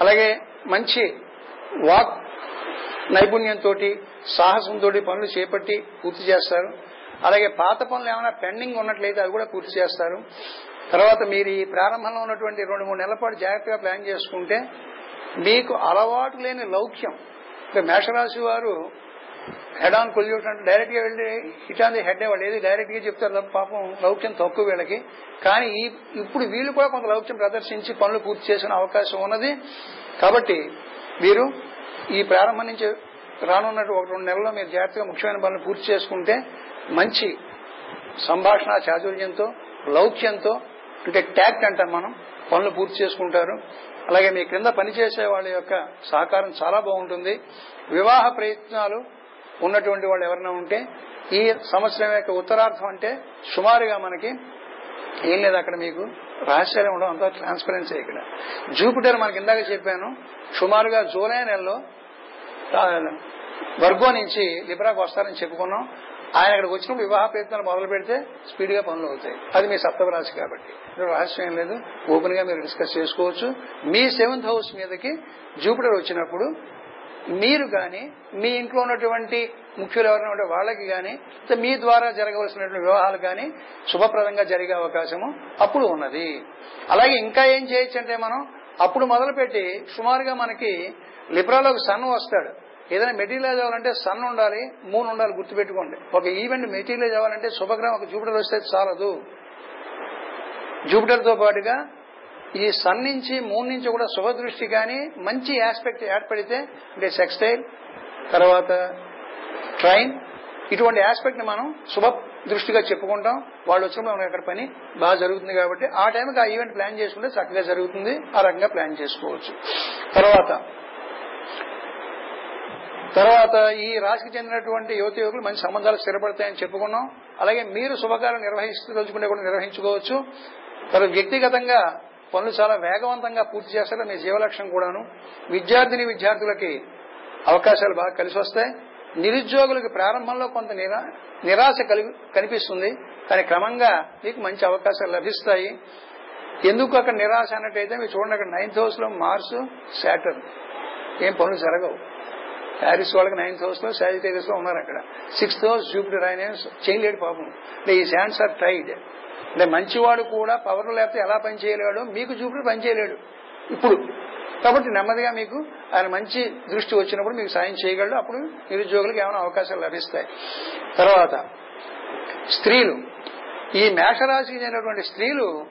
అలాగే మంచి వాక్ నైపుణ్యంతో సాహసంతో పనులు చేపట్టి పూర్తి చేస్తారు. అలాగే పాత పనులు ఏమైనా పెండింగ్ ఉన్నట్లయితే అవి కూడా పూర్తి చేస్తారు. తర్వాత మీరు ఈ ప్రారంభంలో ఉన్నటువంటి రెండు మూడు నెలల పాటు జాగ్రత్తగా ప్లాన్ చేసుకుంటే మీకు అలవాటు లేని లౌక్యం. మేషరాశి వారు హెడ్ ఆన్ కొల్యూట్ అంటే డైరెక్ట్గా వెళ్ళి హిట్ ఆన్ ది హెడ్ వాళ్ళు ఏది డైరెక్ట్గా చెప్తారు పాపం లౌక్యం తక్కువ వీళ్ళకి. కానీ ఇప్పుడు వీళ్ళు కూడా కొంత లౌక్యం ప్రదర్శించి పనులు పూర్తి చేసిన అవకాశం ఉన్నది. కాబట్టి మీరు ఈ ప్రారంభం నుంచి రానున్నట్టు ఒక రెండు నెలల్లో మీరు జాగ్రత్తగా ముఖ్యమైన పనులు పూర్తి చేసుకుంటే మంచి సంభాషణ చాతుర్యంతో లౌక్యంతో అంటే ట్యాక్ట్ అంటాం మనం పనులు పూర్తి చేసుకుంటారు. అలాగే మీ క్రింద పనిచేసే వాళ్ళ యొక్క సహకారం చాలా బాగుంటుంది. వివాహ ప్రయత్నాలు ఉన్నటువంటి వాళ్ళు ఎవరైనా ఉంటే ఈ సంవత్సరం యొక్క ఉత్తరార్థం అంటే సుమారుగా మనకి ఏం లేదు అక్కడ మీకు రహస్యాలు ఉండడం అంతా ట్రాన్స్పరెన్సీ ఇక్కడ. జూపిటర్ మనకి ఇందాక చెప్పాను సుమారుగా జూలై నెలలో వర్గో నుంచి లిబ్రాకు వస్తారని చెప్పుకున్నాం. ఆయన అక్కడికి వచ్చినప్పుడు వివాహ ప్రయత్నాలు మొదలు పెడితే స్పీడ్గా పనులు అవుతాయి. అది మీ సప్తమరాశి కాబట్టి. రహస్యం ఏం లేదు. ఓపెన్గా మీరు డిస్కస్ చేసుకోవచ్చు. మీ సెవెంత్ హౌస్ మీదకి జూపిటర్ వచ్చినప్పుడు మీరు గాని మీ ఇంట్లో ఉన్నటువంటి ముఖ్యులు ఎవరైనా ఉంటే వాళ్ళకి గాని మీ ద్వారా జరగవలసినటువంటి వివాహాలు కానీ శుభప్రదంగా జరిగే అవకాశము అప్పుడు ఉన్నది. అలాగే ఇంకా ఏం చేయొచ్చు అంటే మనం అప్పుడు మొదలుపెట్టి సుమారుగా మనకి లిబ్రాలోకి సన్ వస్తాడు. ఏదైనా మెటీరియల్ అవ్వాలంటే సన్ ఉండాలి మూన్ ఉండాలి గుర్తుపెట్టుకోండి. ఒక ఈవెంట్ మెటీరియల్ అవ్వాలంటే శుభగ్రహం ఒక జూపిటర్ వస్తే చాలదు. జూపిటర్తో పాటుగా ఈ సన్ నుంచి మూన్ నుంచి కూడా శుభ దృష్టి కానీ మంచి ఆస్పెక్ట్ ఏర్పడితే అంటే సెక్స్టైల్ తర్వాత ట్రైన్ ఇటువంటి ఆస్పెక్ట్ని మనం శుభ దృష్టిగా చెప్పుకుంటాం. వాళ్ళు వచ్చినప్పుడు మనకి అక్కడ పని బాగా జరుగుతుంది కాబట్టి ఆ టైంకి ఆ ఈవెంట్ ప్లాన్ చేసుకుంటే చక్కగా జరుగుతుంది. ఆ రకంగా ప్లాన్ చేసుకోవచ్చు. తర్వాత తర్వాత ఈ రాశికి చెందినటువంటి యువతి యువకులు మంచి సంబంధాలు స్థిరపడతాయని చెప్పుకున్నాం. అలాగే మీరు శుభకార్యం నిర్వహిస్తూ కూడా నిర్వహించుకోవచ్చు. తర్వాత వ్యక్తిగతంగా పనులు చాలా వేగవంతంగా పూర్తి చేస్తారు మీ జీవలక్ష్యం కూడాను విద్యార్థిని విద్యార్థులకి అవకాశాలు బాగా కలిసి వస్తాయి. నిరుద్యోగులకు ప్రారంభంలో కొంత నిరా నిరాశ కనిపిస్తుంది. కానీ క్రమంగా మీకు మంచి అవకాశాలు లభిస్తాయి. ఎందుకు అక్కడ నిరాశ అన్నట్టయితే మీరు చూడండి అక్కడ నైన్త్ హౌస్లో మార్స్ శాటర్ ఏం పనులు జరగవు. ప్యారిస్ వాళ్ళకి నైన్త్ హౌస్లో సాజిటేరియస్లో ఉన్నారు అక్కడ. సిక్స్త్ హౌస్ జూపిటర్ ఆయన చేయలేడు పాపం ఈ శాండ్స్ ఆర్ టైడ్ అంటే మంచివాడు కూడా పవర్ లేకపోతే ఎలా పనిచేయలేడు మీకు చూపుడు పని చేయలేడు. ఇప్పుడు. కాబట్టి నెమ్మదిగా మీకు ఆయన మంచి దృష్టి వచ్చినప్పుడు మీకు సాయం చేయగలడు. అప్పుడు నిరుద్యోగులకు ఏమైనా అవకాశాలు లభిస్తాయి. తర్వాత స్త్రీలు. ఈ మేషరాశికి చెందినటువంటి స్త్రీలు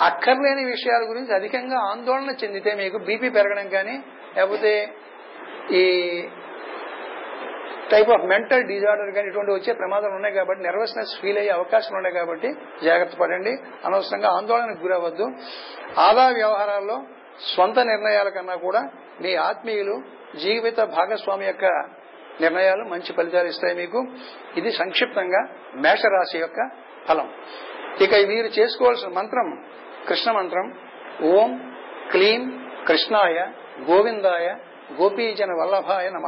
అక్కర్లేని విషయాల గురించి అధికంగా ఆందోళన చెందితే మీకు బీపీ పెరగడం కానీ లేకపోతే ఈ టైప్ ఆఫ్ మెంటల్ డిజార్డర్ కానీ ఇటువంటి వచ్చే ప్రమాదాలు ఉన్నాయి కాబట్టి నెర్వస్నెస్ ఫీల్ అయ్యే అవకాశాలు ఉన్నాయి కాబట్టి జాగ్రత్త పడండి. అనవసరంగా ఆందోళనకు గురవద్దు ఆదా వ్యవహారాల్లో స్వంత నిర్ణయాల కన్నా కూడా మీ ఆత్మీయులు జీవిత భాగస్వామి యొక్క నిర్ణయాలు మంచి ఫలితాలు ఇస్తాయి మీకు. ఇది సంక్షిప్తంగా మేషరాశి యొక్క ఫలం. ఇక వీరు చేసుకోవాల్సిన మంత్రం కృష్ణ మంత్రం ఓం క్లీం కృష్ణాయ గోవిందాయ గోపీజన వల్లభాయ నమ.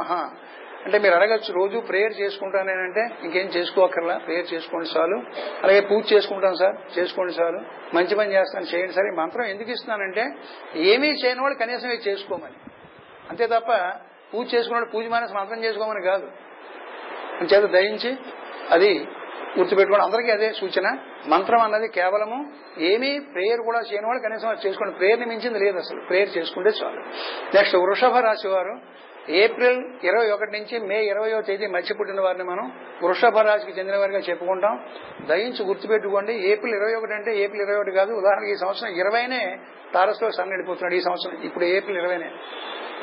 అంటే మీరు అడగచ్చు రోజు ప్రేయర్ చేసుకుంటానేనంటే ఇంకేం చేసుకోకర్లా ప్రేయర్ చేసుకోండి చాలు. అలాగే పూజ చేసుకుంటాం సార్ చేసుకోండి చాలు. మంచి పని చేస్తాను చేయండి సార్ ఈ మంత్రం ఎందుకు ఇస్తున్నానంటే ఏమీ చేయని వాళ్ళు కనీసం ఇది చేసుకోమని. అంతే తప్ప పూజ చేసుకున్నాడు పూజ మానేసి మంత్రం చేసుకోమని కాదు. చేత దయించి అది గుర్తుపెట్టుకోండి. అందరికీ అదే సూచన. మంత్రం అన్నది కేవలము ఏమీ ప్రేయర్ కూడా చేయని వాళ్ళు కనీసం చేసుకోండి. ప్రేయర్ని మించింది లేదు అసలు. ప్రేయర్ చేసుకుంటే చాలు. నెక్స్ట్ వృషభ రాశి వారు ఏప్రిల్ ఇరవై ఒకటి నుంచి మే ఇరవయో తేదీ మధ్య పుట్టిన వారిని మనం వృషభ రాశికి చెందిన వారిగా చెప్పుకుంటాం. దయించి గుర్తుపెట్టుకోండి ఏప్రిల్ ఇరవై ఒకటి అంటే ఏప్రిల్ ఇరవై ఒకటి కాదు ఉదాహరణకి ఈ సంవత్సరం ఇరవైనే తారస్లో సన్నడిపోతున్నాడు ఈ సంవత్సరం. ఇప్పుడు ఏప్రిల్ ఇరవైనే.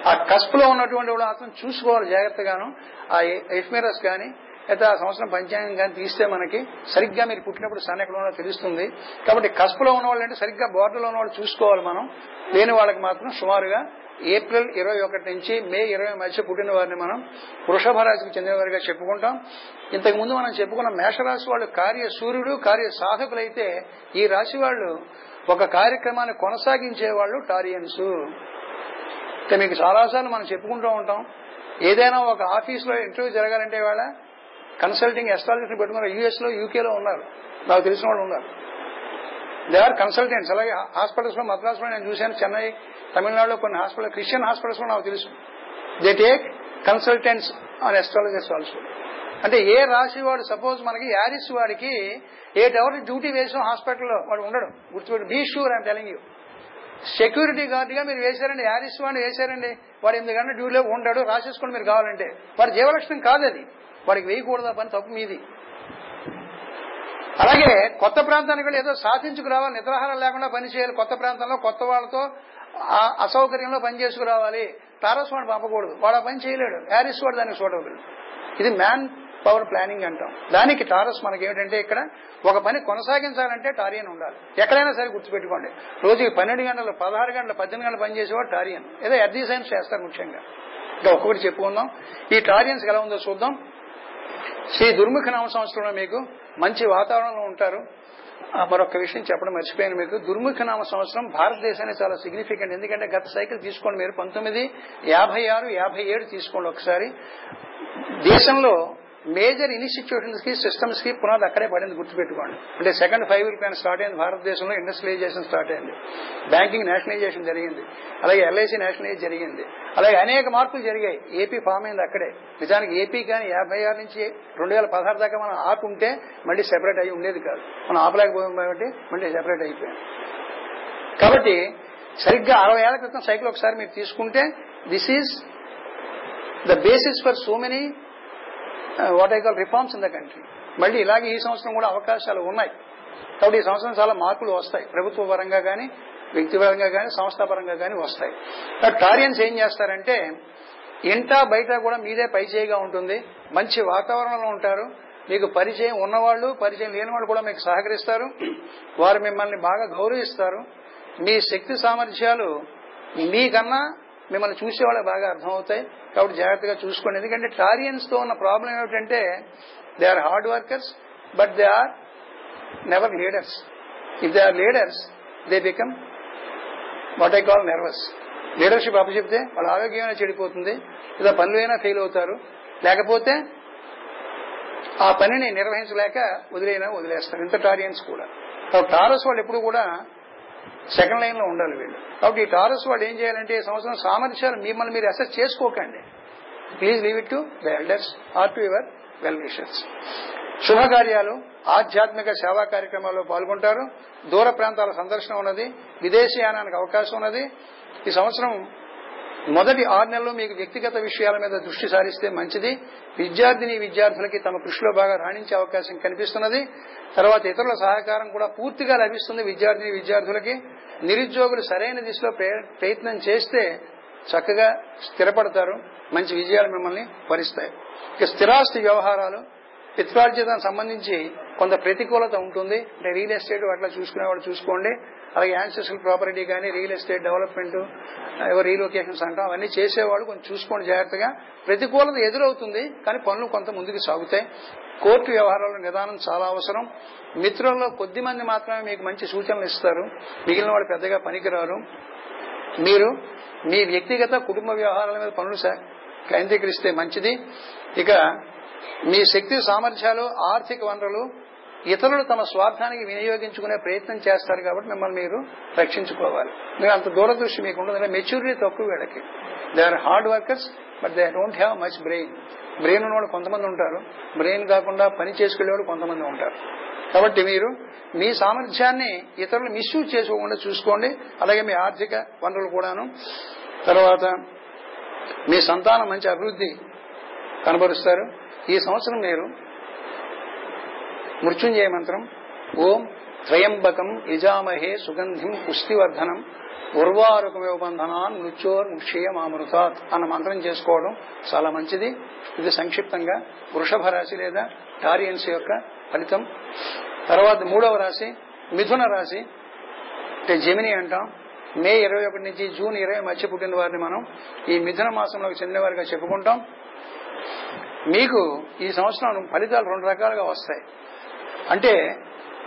ఆ కస్ప్లో ఉన్నటువంటి వాళ్ళు మాత్రం చూసుకోవాలి జాగ్రత్తగాను. ఆ ఎఫ్మిరస్ కానీ అయితే ఆ సంవత్సరం పంచాంగం కానీ తీస్తే మనకి సరిగ్గా మీరు పుట్టినప్పుడు సన్ ఎక్కడ ఉన్నదో తెలుస్తుంది. కాబట్టి కస్పులో ఉన్న వాళ్ళు అంటే సరిగ్గా బోర్డర్లో ఉన్న వాళ్ళు చూసుకోవాలి మనం. లేని వాళ్ళకి మాత్రం సుమారుగా ఏప్రిల్ ఇరవై ఒకటి నుంచి మే ఇరవై మధ్య పుట్టిన వారిని మనం వృషభ రాశికి చెందిన వారిగా చెప్పుకుంటాం. ఇంతకు ముందు మనం చెప్పుకున్న మేషరాశి వాళ్ళు కార్య సూర్యుడు కార్య సాధకులైతే ఈ రాశి వాళ్ళు ఒక కార్యక్రమాన్ని కొనసాగించే వాళ్ళు టారియన్స్. మీకు చాలాసార్లు మనం చెప్పుకుంటూ ఉంటాం. ఏదైనా ఒక ఆఫీస్లో ఇంటర్వ్యూ జరగాలంటే వాళ్ళ కన్సల్టింగ్ ఎస్ట్రాలజీ పెట్టుకున్నారు. యూఎస్లో యూకేలో ఉన్నారు. నాకు తెలిసిన వాళ్ళు ఉన్నారు. దే ఆర్ కన్సల్టెంట్స్ అలాగే హాస్పిటల్స్లో మద్రాస్లో నేను చూశాను చెన్నై తమిళనాడులో కొన్ని హాస్పిటల్ క్రిస్టియన్ హాస్పిటల్స్ కూడా నాకు తెలుసు. They take consultants on astrologers also అంటే ఏ రాశి వాడు సపోజ్ మనకి యారిస్ వాడికి ఎయిట్ అవర్స్ డ్యూటీ వేసాం హాస్పిటల్లో వాడు ఉండడు. గుర్తుపెట్టు be sure I'm telling you security గార్డ్గా మీరు వేశారండి యారిస్ వాడిని వేశారండి. వాడు ఎనిమిది గంటల డ్యూటీలో ఉండడు రాసేసుకోండి మీరు కావాలంటే. వాడు జీవలక్షణం కాదు అది. వాడికి వేయకూడదు పని తప్పు మీది. అలాగే కొత్త ప్రాంతానికి వెళ్ళి ఏదో సాధించుకురావాలి నిద్రాహారం లేకుండా పని చేయాలి కొత్త ప్రాంతంలో కొత్త వాళ్ళతో ఆ అసౌకర్యంలో పని చేసుకురావాలి. టారస్ వాడు పంపకూడదు. వాడు ఆ పని చేయలేడు. హ్యారిస్ వాడు దానికి చూడగలడు ఇది మ్యాన్ పవర్ ప్లానింగ్ అంటాం. దానికి టారస్ మనకి ఏమిటంటే ఇక్కడ ఒక పని కొనసాగించాలంటే టారియన్ ఉండాలి. ఎక్కడైనా సరే గుర్తుపెట్టుకోండి. రోజుకి పన్నెండు గంటలు పదహారు గంటలు పద్దెనిమిది గంటలు పనిచేసేవాడు టారియన్. ఏదో ఎర్జీ సైన్స్ చేస్తారు ముఖ్యంగా. ఇంకా ఒక్కొక్కటి చెప్పుకుందాం. ఈ టారియన్స్ ఎలా ఉందో చూద్దాం. శ్రీ దుర్ముఖ నామ సంవత్సరంలో మీకు మంచి వాతావరణంలో ఉంటారు. మరొక విషయం చెప్పడం మర్చిపోయాను మీకు. దుర్ముఖ నామ సంవత్సరం భారతదేశానికి చాలా సిగ్నిఫికెంట్ ఎందుకంటే గత సైకిల్ తీసుకోండి మీరు. పంతొమ్మిది యాభై ఆరు యాభై ఏడు తీసుకోండి ఒకసారి. దేశంలో మేజర్ ఇన్స్టిట్యూషన్స్కి సిస్టమ్స్కి పునాది అక్కడే పడింది గుర్తుపెట్టుకోండి. అంటే second five year plan start అయింది భారతదేశంలో ఇండస్ట్రియలైజేషన్ స్టార్ట్ అయింది. బ్యాంకింగ్ నేషనలైజేషన్ జరిగింది. అలాగే ఎల్ఐసి నేషనలైజ్ జరిగింది. అలాగే అనేక మార్పులు జరిగాయి. ఏపీ ఫామ్ అయింది అక్కడే. నిజానికి ఏపీ కానీ యాభై ఆరు నుంచి రెండు వేల పదహారు దాకా మనం ఆపి ఉంటే మళ్ళీ సెపరేట్ అయ్యి ఉండేది కాదు. మనం ఆపలేకపోయాం కాబట్టి మళ్ళీ సెపరేట్ అయిపోయాం. కాబట్టి సరిగ్గా అరవై ఏళ్ళ క్రితం సైకిల్ ఒకసారి మీరు తీసుకుంటే this is the basis for so many what I call reforms in the country మళ్ళీ ఇలాగే ఈ సంవత్సరం కూడా అవకాశాలు ఉన్నాయి. కాబట్టి ఈ సంవత్సరం చాలా మార్పులు వస్తాయి. ప్రభుత్వ పరంగా కానీ వ్యక్తిపరంగా కానీ సంస్థాపరంగా కానీ వస్తాయి. టారియన్స్ ఏం చేస్తారంటే ఇంటా బయట కూడా మీదే పైచేయిగా ఉంటుంది. మంచి వాతావరణంలో ఉంటారు. మీకు పరిచయం ఉన్నవాళ్ళు పరిచయం లేని వాళ్ళు కూడా మీకు సహకరిస్తారు. వారు మిమ్మల్ని బాగా గౌరవిస్తారు. మీ శక్తి సామర్థ్యాలు మీకన్నా మిమ్మల్ని చూసే వాళ్ళకి బాగా అర్థమవుతాయి. కాబట్టి జాగ్రత్తగా చూసుకోండి. ఎందుకంటే టారియన్స్తో ఉన్న ప్రాబ్లం ఏమిటంటే they are hard workers but they are never leaders if they are leaders they become what I call nervous leadership అప్పచెప్తే వాళ్ళ ఆరోగ్యమైనా చెడిపోతుంది. లేదా పనులు అయినా ఫెయిల్ అవుతారు. లేకపోతే ఆ పనిని నిర్వహించలేక వదిలేనా వదిలేస్తారు. ఇంత టారియన్స్ కూడా. టారస్ వాళ్ళు ఎప్పుడు కూడా సెకండ్ లైన్లో ఉండాలి వీళ్ళు. కాబట్టి ఈ టారస్ వాళ్ళు ఏం చేయాలంటే ఈ సంవత్సరం సామర్థ్యాలు మిమ్మల్ని మీరు అసెస్ చేసుకోకండి. Please leave it to the elders or to your well wishers శుభకార్యాలు ఆధ్యాత్మిక సేవా కార్యక్రమాల్లో పాల్గొంటారు. దూర ప్రాంతాల సందర్శన ఉన్నది. విదేశీయానానికి అవకాశం ఉన్నది. ఈ సంవత్సరం మొదటి ఆరు నెలలు మీకు వ్యక్తిగత విషయాల మీద దృష్టి సారిస్తే మంచిది. విద్యార్థిని విద్యార్థులకి తమ కృషిలో బాగా రాణించే అవకాశం కనిపిస్తున్నది. తర్వాత ఇతరుల సహకారం కూడా పూర్తిగా లభిస్తుంది విద్యార్థిని విద్యార్థులకి. నిరుద్యోగులు సరైన దిశలో ప్రయత్నం చేస్తే చక్కగా స్థిరపడతారు. మంచి విజయాలు మిమ్మల్ని వరిస్తాయి ఇక స్థిరాస్తి వ్యవహారాలు పిత్రార్జితానికి సంబంధించి కొంత ప్రతికూలత ఉంటుంది. అంటే రియల్ ఎస్టేట్ అట్లా చూసుకునేవాడు చూసుకోండి. అలాగే యాన్సెస్ట్రల్ ప్రాపర్టీ కానీ రియల్ ఎస్టేట్ డెవలప్మెంట్ రీలొకేషన్స్ అంటాం అవన్నీ చేసేవాడు కొంచెం చూసుకోండి జాగ్రత్తగా. ప్రతికూలత ఎదురవుతుంది కానీ పనులు కొంత ముందుకు సాగుతాయి. కోర్టు వ్యవహారాల నిదానం చాలా అవసరం. మిత్రుల్లో కొద్ది మంది మాత్రమే మీకు మంచి సూచనలు ఇస్తారు. మిగిలిన వాడు పెద్దగా పనికిరారు. మీరు మీ వ్యక్తిగత కుటుంబ వ్యవహారాల మీద పనులు కేంద్రీకరిస్తే మంచిది. ఇక మీ శక్తి సామర్థ్యాలు ఆర్థిక వనరులు ఇతరులు తమ స్వార్థానికి వినియోగించుకునే ప్రయత్నం చేస్తారు కాబట్టి మిమ్మల్ని మీరు రక్షించుకోవాలి. మీరు అంత దూరదృష్టి మీకు ఉండదు. మెచ్యూరిటీ తక్కువ వీళ్ళకి. They are hard workers but they don't have much brain brain ఉన్నవాడు కొంతమంది ఉంటారు. బ్రెయిన్ కాకుండా పని చేసుకునేవాడు కొంతమంది ఉంటారు. కాబట్టి మీరు మీ సామర్థ్యాన్ని ఇతరులు మిస్యూజ్ చేసుకోకుండా చూసుకోండి. అలాగే మీ ఆర్థిక వనరులు కూడాను. తర్వాత మీ సంతానం మంచి అభివృద్ధి కనబరుస్తారు. ఈ సంవత్సరం మీరు మృత్యుంజయ మంత్రం. ఓం త్రయంబకం యజామహే సుగంధిం పుష్టివర్ధనం. ఉర్వారుకమేబంధనాన్ మృత్యోర్ ముక్షేయమామృతాత్ అన్న మంత్రం చేసుకోవడం చాలా మంచిది. ఇది సంక్షిప్తంగా వృషభ రాశి లేదా టారియన్స్ యొక్క ఫలితం. తర్వాత మూడవ రాశి మిథున రాశి అంటే జమిని అంటాం. మే ఇరవై ఒకటి నుంచి జూన్ ఇరవై మధ్య పుట్టిన వారిని మనం ఈ మిథున మాసంలోకి చెందిన వారిగా చెప్పుకుంటాం. మీకు ఈ సంవత్సరం ఫలితాలు రెండు రకాలుగా వస్తాయి. అంటే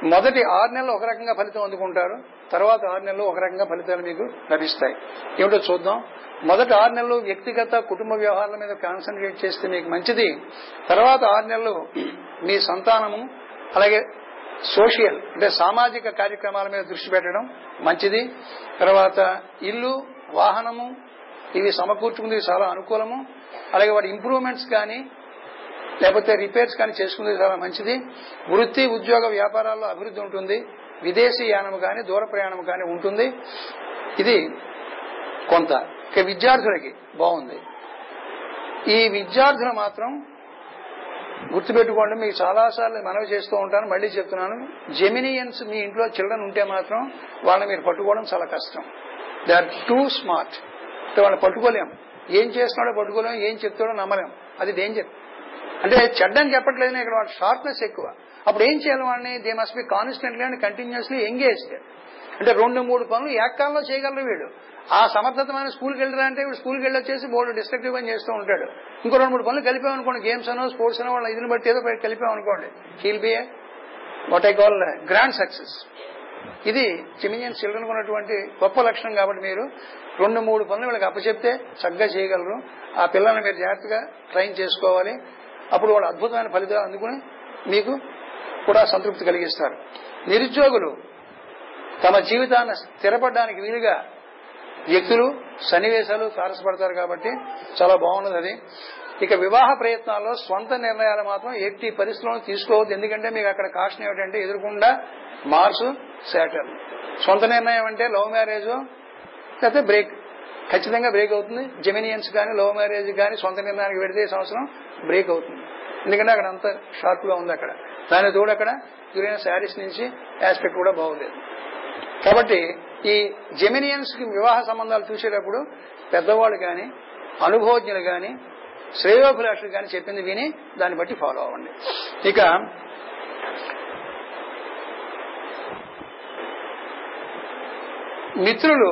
మొదటి ఆరు నెలలు ఒక రకంగా ఫలితం అందుకుంటారు తర్వాత ఆరు నెలలు ఒక రకంగా ఫలితాలు మీకు లభిస్తాయి. ఏమిటో చూద్దాం. మొదటి ఆరు నెలలు వ్యక్తిగత కుటుంబ వ్యవహారాల మీద కాన్సన్ట్రేట్ చేస్తే మీకు మంచిది. తర్వాత ఆరు నెలలు మీ సంతానము అలాగే సోషల్ అంటే సామాజిక కార్యక్రమాల మీద దృష్టి పెట్టడం మంచిది. తర్వాత ఇల్లు వాహనము ఇవి సమకూర్చుకుంది చాలా అనుకూలము. అలాగే వాటి ఇంప్రూవ్మెంట్స్ కానీ లేకపోతే రిపేర్స్ కానీ చేసుకునేది చాలా మంచిది. వృత్తి ఉద్యోగ వ్యాపారాల్లో అభివృద్ధి ఉంటుంది. విదేశీ యానం కానీ దూర ప్రయాణం కానీ ఉంటుంది. ఇది కొంత. ఇక విద్యార్థులకి బాగుంది. ఈ విద్యార్థులు మాత్రం గుర్తుపెట్టుకోండి మీకు చాలాసార్లు మనవి చేస్తూ ఉంటాను మళ్ళీ చెప్తున్నాను. జెమినియన్స్ మీ ఇంట్లో చిల్డ్రన్ ఉంటే మాత్రం వాళ్ళని మీరు పట్టుకోవడం చాలా కష్టం. దే ఆర్ టూ స్మార్ట్ వాళ్ళని పట్టుకోలేం. ఏం చేస్తున్నాడో పట్టుకోలేం ఏం చెప్తాడో నమ్మలేం. అది డేంజర్ అంటే చెడ్డని చెప్పట్లేదు ఇక్కడ వాడు షార్ప్నెస్ ఎక్కువ. అప్పుడు ఏం చేయాలి వాడిని? They must be constantly and continuously engaged అంటే రెండు మూడు పనులు ఏకాలంలో చేయగలరు వీడు. ఆ సమర్థతమైన స్కూల్కి వెళ్ళరా అంటే వీడు స్కూల్కి వెళ్ళి వచ్చేసి బోర్డు డిస్ట్రక్టివ్ అని చేస్తూ ఉంటాడు. ఇంకో రెండు మూడు పనులు కలిపామనుకోండి. గేమ్స్ అనో స్పోర్ట్స్ అనో వాళ్ళ ఇదిని బట్టి ఏదో కలిపామనుకోండి. He'll be what I call grand success ఇది చిమినియన్ చిల్డ్రన్ ఉన్నటువంటి గొప్ప లక్షణం కాబట్టి మీరు రెండు మూడు పనులు వీళ్ళకి అప్పచెప్తే చక్కగా చేయగలరు. ఆ పిల్లల్ని మీరు జాగ్రత్తగా ట్రైన్ చేసుకోవాలి. అప్పుడు వాడు అద్భుతమైన ఫలితాలు అందుకుని మీకు కూడా సంతృప్తి కలిగిస్తారు. నిరుద్యోగులు తమ జీవితాన్ని స్థిరపడడానికి వీలుగా వ్యక్తులు సన్నివేశాలు తారసపడతారు కాబట్టి చాలా బాగున్నది అది. ఇక వివాహ ప్రయత్నాల్లో స్వంత నిర్ణయాలు మాత్రం ఎట్టి పరిస్థితులను తీసుకోవద్దు. ఎందుకంటే మీకు అక్కడ కాషన్ ఏమిటంటే ఎదురుకుండా మార్స్ శాటర్ సొంత నిర్ణయం అంటే లవ్ మ్యారేజ్ లేకపోతే బ్రేక్. ఖచ్చితంగా బ్రేక్ అవుతుంది. జెమినియన్స్ కానీ లవ్ మ్యారేజ్ కానీ సొంత నిర్ణయానికి పెడితే ఈ సంవత్సరం బ్రేక్ అవుతుంది. ఎందుకంటే అక్కడ అంత షార్ప్గా ఉంది అక్కడ. దాని తోడు అక్కడ యురేనస్ శారీస్ నుంచి ఆస్పెక్ట్ కూడా బాగోలేదు కాబట్టి ఈ జెమినియన్స్కి వివాహ సంబంధాలు చూసేటప్పుడు పెద్దవాళ్ళు కానీ అనుభవజ్ఞులు కానీ శ్రేయోభిలాషులు కానీ చెప్పింది విని దాన్ని బట్టి ఫాలో అవ్వండి. ఇక మిత్రులు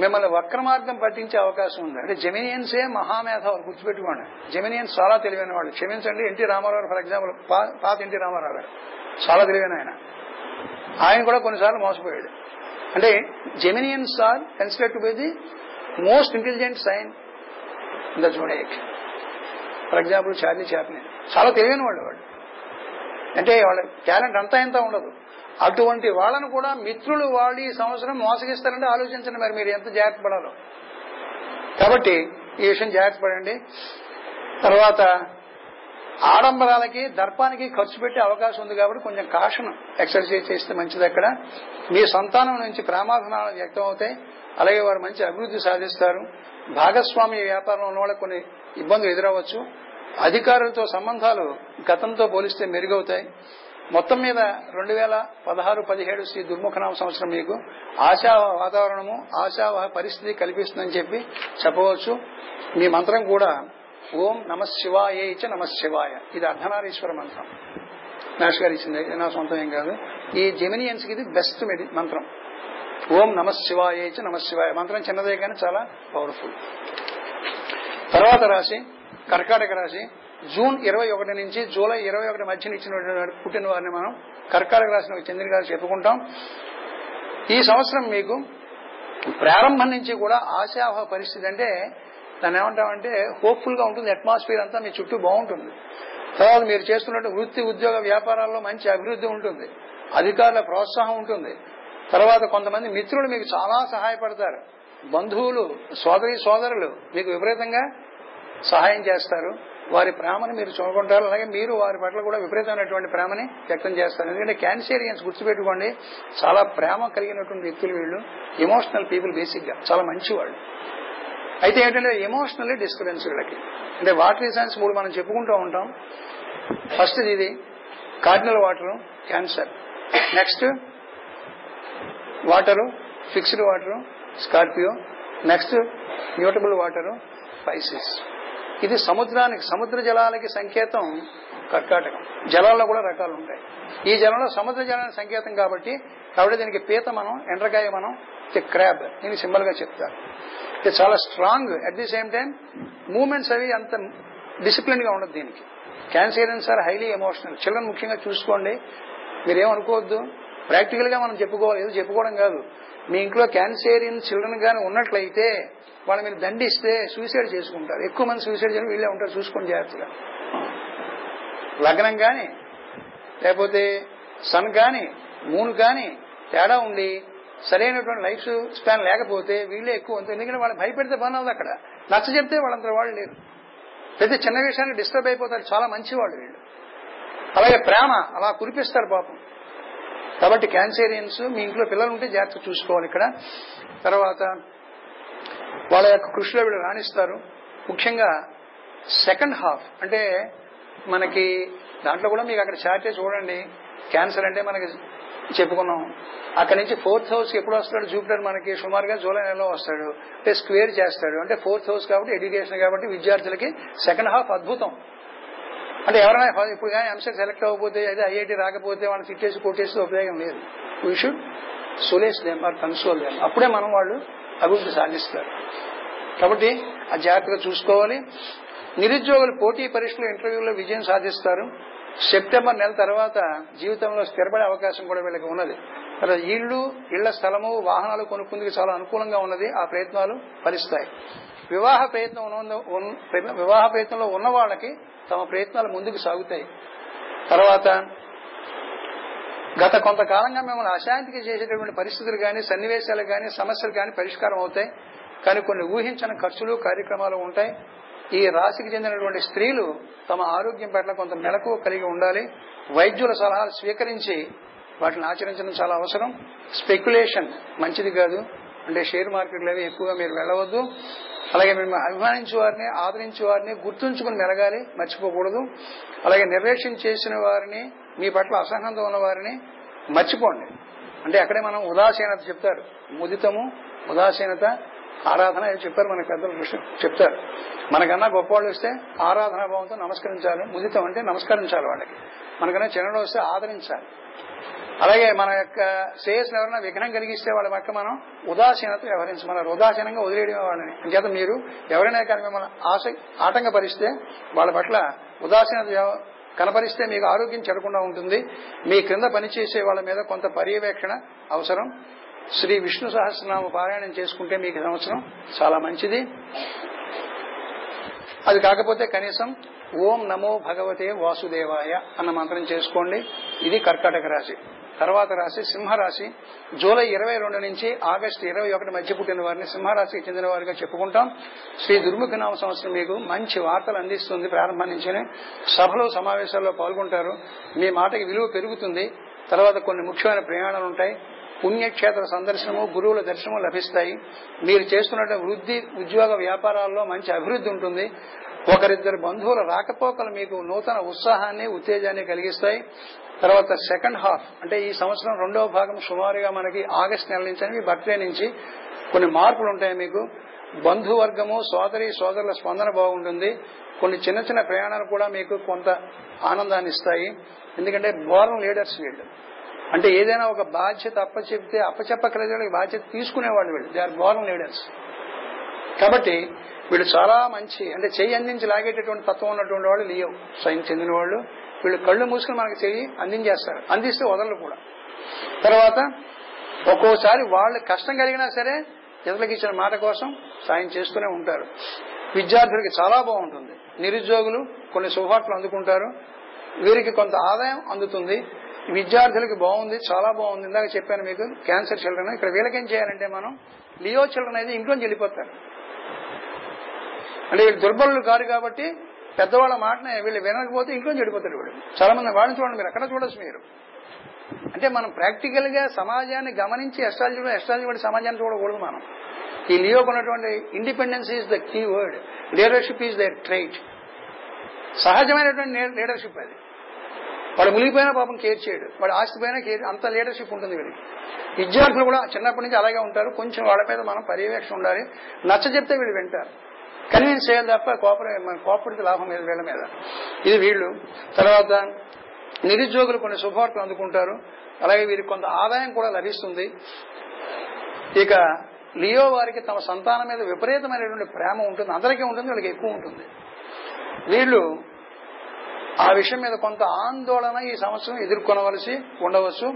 మిమ్మల్ని వక్ర మార్గం పట్టించే అవకాశం ఉంది. అంటే జెమినియన్సే మహామేధావులు గుర్తుపెట్టుకోండి. జెమినియన్స్ చాలా తెలివైన వాళ్ళు. క్షమించండి ఎన్టీ రామారావు ఫర్ ఎగ్జాంపుల్ పాత ఎన్టీ రామారావు గారు. చాలా తెలివైన ఆయన. ఆయన కూడా కొన్నిసార్లు మోసపోయాడు. అంటే Geminians are consider to be the most intelligent sign in the zodiac for example Charlie Chaplin. చాలా తెలివైన వాళ్ళు వాడు అంటే వాళ్ళ టాలెంట్ అంతా ఇంత ఉండదు. అటువంటి వాళ్ళను కూడా మిత్రులు వాళ్ళు ఈ సంవత్సరం మోసగిస్తారంటే ఆలోచించండి మరి మీరు ఎంత జాగ్రత్త పడాలో. కాబట్టి ఈ విషయం జాగ్రత్త పడండి. తర్వాత ఆడంబరాలకి దర్పానికి ఖర్చు పెట్టే అవకాశం ఉంది కాబట్టి కొంచెం కాషన్ ఎక్సర్సైజ్ చేస్తే మంచిది అక్కడ. మీ సంతానం నుంచి ప్రేమాధనాలు వ్యక్తం అవుతాయి అలాగే వారు మంచి అభివృద్ధి సాధిస్తారు. భాగస్వామ్య వ్యాపారం ఉన్న వాళ్ళకి కొన్ని ఇబ్బందులు ఎదురవ్వచ్చు. అధికారులతో సంబంధాలు గతంతో పోలిస్తే మెరుగవుతాయి. మొత్తం మీద రెండు వేల పదహారు పదిహేడు శ్రీ దుర్ముఖనామ సంవత్సరం మీకు ఆశా వాతావరణము ఆశా పరిస్థితి కల్పిస్తుందని చెప్పి చెప్పవచ్చు. మీ మంత్రం కూడా ఓం నమ శివాయ ఇచ్చ నమ శివాయ. ఇది అర్ధనారీశ్వర మంత్రం. నాష్ గారు ఇచ్చింది. నా సొంతం ఏం కాదు. ఈ జెమినియన్స్కి ఇది బెస్ట్ మంత్రం. ఓం నమ శివాయ ఇచ్చ నమ శివాయ. మంత్రం చిన్నదే కానీ చాలా పవర్ఫుల్. తర్వాత రాశి కర్కాటక రాశి. జూన్ ఇరవై ఒకటి నుంచి జూలై ఇరవై ఒకటి మధ్యన ఇచ్చిన పుట్టిన వారిని మనం కర్కాటక రాసిన చెందిన గారు చెప్పుకుంటాం. ఈ సంవత్సరం మీకు ప్రారంభం నుంచి కూడా ఆశావహ పరిస్థితి అంటే దాన్ని ఏమంటామంటే హోప్ఫుల్గా ఉంటుంది అట్మాస్ఫియర్ అంతా మీ చుట్టూ బాగుంటుంది. తర్వాత మీరు చేస్తున్నట్టు వృత్తి ఉద్యోగ వ్యాపారాల్లో మంచి అభివృద్ధి ఉంటుంది అధికారుల ప్రోత్సాహం ఉంటుంది. తర్వాత కొంతమంది మిత్రులు మీకు చాలా సహాయపడతారు. బంధువులు సోదరి సోదరులు మీకు విపరీతంగా సహాయం చేస్తారు. వారి ప్రేమను మీరు చూడకుంటారు అలాగే మీరు వారి పట్ల కూడా విపరీతమైనటువంటి ప్రేమని వ్యక్తం చేస్తారు. ఎందుకంటే క్యాన్సేరియన్స్ గుర్తుపెట్టుకోండి చాలా ప్రేమ కలిగినటువంటి వ్యక్తులు వీళ్ళు. ఎమోషనల్ పీపుల్ బేసిక్గా చాలా మంచి వాళ్ళు అయితే ఏంటంటే ఎమోషనల్లీ డిస్టర్బెన్స్ వీళ్ళకి. అంటే వాటర్ రీజన్స్ మూడు మనం చెప్పుకుంటూ ఉంటాం. ఫస్ట్ ఇది cardinal water Cancer next water fixed water Scorpio next mutable water Pisces ఇది సముద్రానికి సముద్ర జలాలకి సంకేతం కర్కాటకం. జలాల్లో కూడా రకాలు ఉంటాయి. ఈ జలంలో సముద్ర జలానికి సంకేతం కాబట్టి కాబట్టి దీనికి పీత మనం ఎండ్రకాయ మనం క్రాబ్ దీన్ని సింబల్గా చెప్తారు. ఇది చాలా strong. At the same time moments అవి అంత డిసిప్లిన్గా ఉండదు దీనికి. Cancerians are highly emotional children ముఖ్యంగా చూసుకోండి. మీరేమనుకోవద్దు. ప్రాక్టికల్గా మనం చెప్పుకోవాలి. ఏదో చెప్పుకోవడం కాదు. మీ ఇంట్లో క్యాన్సేరియన్ చిల్డ్రన్ గానీ ఉన్నట్లయితే వాళ్ళ మీరు దండిస్తే సూసైడ్ చేసుకుంటారు. ఎక్కువ మంది సూసైడ్ చేయడం వీళ్ళే ఉంటారు. చూసుకొని జాగ్రత్తగా. లగ్నం కానీ లేకపోతే సన్ కానీ మూన్ కానీ తేడా ఉండి సరైనటువంటి లైఫ్ స్పాన్ లేకపోతే వీళ్ళే ఎక్కువ ఉంటుంది ఎందుకంటే వాళ్ళు భయపెడితే పని ఉంది అక్కడ. నచ్చ చెప్తే వాళ్ళంతా వాళ్ళు లేరు. ప్రతి చిన్న విషయాన్ని డిస్టర్బ్ అయిపోతారు. చాలా మంచివాళ్ళు వీళ్ళు. అలాగే ప్రేమ అలా కురిపిస్తారు పాపం. కాబట్టి క్యాన్సేరియన్స్ మీ ఇంట్లో పిల్లలు ఉంటే జాగ్రత్త చూసుకోవాలి ఇక్కడ. తర్వాత వాళ్ళ యొక్క కృషిలో వీళ్ళు రాణిస్తారు. ముఖ్యంగా సెకండ్ హాఫ్ అంటే మనకి దాంట్లో కూడా మీకు అక్కడ చార్టే చూడండి. క్యాన్సర్ అంటే మనకి చెప్పుకున్నాం. అక్కడి నుంచి ఫోర్త్ హౌస్ ఎప్పుడు వస్తాడు? జూపిటర్ మనకి సుమారుగా జూలై నెలలో వస్తాడు. అంటే స్క్వేర్ చేస్తాడు. అంటే ఫోర్త్ హౌస్ కాబట్టి ఎడ్యుకేషన్ కాబట్టి విద్యార్థులకి సెకండ్ హాఫ్ అద్భుతం. అంటే ఎవరైనా ఇప్పుడు కానీ అంశం సెలెక్ట్ అవ్వకపోతే అదే ఐఐటి రాకపోతే వాళ్ళని తిట్టేసి కొట్టేసి ఉపయోగం లేదు. We should solace them or console. Them అప్పుడే మనం వాళ్ళు అభివృద్ధి సాధిస్తారు. కాబట్టి ఆ జాగ్రత్తగా చూసుకోవాలి. నిరుద్యోగులు పోటీ పరీక్షలు ఇంటర్వ్యూలో విజయం సాధిస్తారు. సెప్టెంబర్ నెల తర్వాత జీవితంలో స్థిరపడే అవకాశం కూడా వీళ్ళకి ఉన్నది. ఇళ్ళు ఇళ్ళ స్థలము వాహనాలు కొనుక్కుందుకు చాలా అనుకూలంగా ఉన్నది. ఆ ప్రయత్నాలు ఫలిస్తాయి. వివాహ ప్రయత్నం వివాహ ప్రయత్నంలో ఉన్న వాళ్ళకి తమ ప్రయత్నాలు ముందుకు సాగుతాయి. తర్వాత గత కొంతకాలంగా మిమ్మల్ని అశాంతికి చేసేటటువంటి పరిస్థితులు కానీ సన్నివేశాలు కానీ సమస్యలు కానీ పరిష్కారం అవుతాయి. కానీ కొన్ని ఊహించని ఖర్చులు కార్యక్రమాలు ఉంటాయి. ఈ రాశికి చెందినటువంటి స్త్రీలు తమ ఆరోగ్యం పట్ల కొంత మెలకు కలిగి ఉండాలి. వైద్యుల సలహాలు స్వీకరించి వాటిని ఆచరించడం చాలా అవసరం. స్పెక్యులేషన్ మంచిది కాదు. అంటే షేర్ మార్కెట్లు అవి ఎక్కువగా మీరు వెళ్ళవద్దు. అలాగే మేము అభిమానించే వారిని ఆదరించే వారిని గుర్తుంచుకుని మెలగాలి. మర్చిపోకూడదు. అలాగే నిర్వేశం చేసిన వారిని మీ పట్ల అసహనంతో ఉన్న వారిని మర్చిపోండి. అంటే అక్కడే మనం ఉదాసీనత చెప్తారు. ముదితము ఉదాసీనత ఆరాధన చెప్పారు మన పెద్దలు చెప్తారు. మనకన్నా గొప్పవాళ్ళు వస్తే ఆరాధనా భావంతో నమస్కరించాలి. ముదితం అంటే నమస్కరించాలి వాళ్ళకి. మనకన్నా చిన్నడు వస్తే ఆదరించాలి. అలాగే మన యొక్క శ్రేయస్సును ఎవరైనా విఘ్నం కలిగిస్తే వాళ్ళ పక్క మనం ఉదాసీనత వ్యవహరించమన్నారు ఉదాసీనంగా వదిలేయడం వాళ్ళని. అంచేత మీరు ఎవరైనా కానీ మిమ్మల్ని ఆశ ఆటంకపరిస్తే వాళ్ళ పట్ల ఉదాసీనత కనపరిస్తే మీకు ఆరోగ్యం చెడకుండా ఉంటుంది. మీ క్రింద పనిచేసే వాళ్ళ మీద కొంత పర్యవేక్షణ అవసరం. శ్రీ విష్ణు సహస్రనామ పారాయణం చేసుకుంటే మీకు సంవత్సరం చాలా మంచిది. అది కాకపోతే కనీసం ఓం నమో భగవతే వాసుదేవాయ అన్న మంత్రం చేసుకోండి. ఇది కర్కాటక రాశి. తర్వాత రాశి సింహరాశి. జూలై ఇరవై రెండు నుంచి ఆగస్టు ఇరవై ఒకటి మధ్య పుట్టిన వారిని సింహరాశికి చెందిన వారిగా చెప్పుకుంటాం. శ్రీ దుర్ముఖ నామ సంవత్సరం మీకు మంచి వార్తలు అందిస్తుంది ప్రారంభం నుంచి సభలు సమావేశాల్లో పాల్గొంటారు. మీ మాటకి విలువ పెరుగుతుంది. తర్వాత కొన్ని ముఖ్యమైన ప్రయాణాలు ఉంటాయి. పుణ్యక్షేత్ర సందర్శనము గురువుల దర్శనము లభిస్తాయి. మీరు చేస్తున్న వృద్ధి ఉద్యోగ వ్యాపారాల్లో మంచి అభివృద్ధి ఉంటుంది. ఒకరిద్దరు బంధువుల రాకపోకలు మీకు నూతన ఉత్సాహాన్ని ఉత్తేజాన్ని కలిగిస్తాయి. తర్వాత సెకండ్ హాఫ్ అంటే ఈ సంవత్సరం రెండవ భాగం సుమారుగా మనకి ఆగస్ట్ నెల నుంచి మీ బర్త్డే నుంచి కొన్ని మార్పులు ఉంటాయి మీకు. బంధువర్గము సోదరి సోదరుల స్పందన బాగుంటుంది. కొన్ని చిన్న చిన్న ప్రయాణాలు కూడా మీకు కొంత ఆనందాన్ని ఇస్తాయి. ఎందుకంటే బోర్న్ లీడర్స్ వీళ్ళు. అంటే ఏదైనా ఒక బాధ్యత అప్పచెప్తే అప్పచెప్పకలేదు బాధ్యత తీసుకునేవాళ్ళు వీళ్ళు. దే ఆర్ బోర్న్ లీడర్స్ కాబట్టి వీళ్ళు చాలా మంచి అంటే చెయ్యి అందించి లాగేటటువంటి తత్వం ఉన్నటువంటి వాళ్ళు లియో సైన్ చెందిన వాళ్ళు. వీళ్ళు కళ్ళు మూసుకుని మనకి చెయ్యి అందించేస్తారు. అందిస్తే వదలరు కూడా. తర్వాత ఒక్కోసారి వాళ్ళు కష్టం కలిగినా సరే ఇతరులకు ఇచ్చిన మాట కోసం సాయం చేస్తూనే ఉంటారు. విద్యార్థులకి చాలా బాగుంటుంది. నిరుద్యోగులు కొన్ని శుభార్తలు అందుకుంటారు. వీరికి కొంత ఆదాయం అందుతుంది. విద్యార్థులకి బాగుంది చాలా బాగుంది. ఇందాక చెప్పాను మీకు క్యాన్సర్ చిల్డ్రన్ ఇక్కడ వీళ్ళకేం చేయాలంటే మనం లియో చిల్డ్రన్ అయితే ఇంట్లోంచి వెళ్ళిపోతారు. అంటే వీళ్ళు దుర్బలులు కాదు కాబట్టి పెద్దవాళ్ళ మాటనే వీళ్ళు వినకపోతే ఇంట్లో చెడిపోతారు వీళ్ళు. చాలా మంది వాళ్ళని చూడండి మీరు అక్కడ చూడొచ్చు మీరు. అంటే మనం ప్రాక్టికల్గా సమాజాన్ని గమనించి ఎస్ట్రాలజీ ఎస్ట్రాలజీ వాడి సమాజాన్ని చూడకూడదు మనం. ఈ లియో ఉన్నటువంటి independence is the key word leadership is the trait సహజమైనటువంటి లీడర్షిప్ అది. వాడు మునిగిపోయినా పాపం కేర్ చేయడు. వాడు ఆస్తిపోయినా కేర్ అంత లీడర్షిప్ ఉంటుంది వీడికి. విద్యార్థులు కూడా చిన్నప్పటి నుంచి అలాగే ఉంటారు. కొంచెం వాళ్ళ మీద మనం పర్యవేక్షణ ఉండాలి. నచ్చ చెప్తే వీళ్ళు వింటారు. కన్విన్స్ చేయాలి తప్ప కోపరేట్ మన కోపడితే లాభం లేదు వీళ్ళ మీద. ఇది వీళ్ళు. తర్వాత నిరుద్యోగులు కొన్ని శుభవార్తలు అందుకుంటారు. అలాగే వీరికి కొంత ఆదాయం కూడా లభిస్తుంది. ఇక లియో వారికి తమ సంతానం మీద విపరీతమైనటువంటి ప్రేమ ఉంటుంది. అందరికీ ఉంటుంది వీళ్ళకి ఎక్కువ ఉంటుంది. వీళ్ళు ఆ విషయం మీద కొంత ఆందోళన ఈ సంవత్సరం ఎదుర్కొనవలసి ఉండవచ్చు.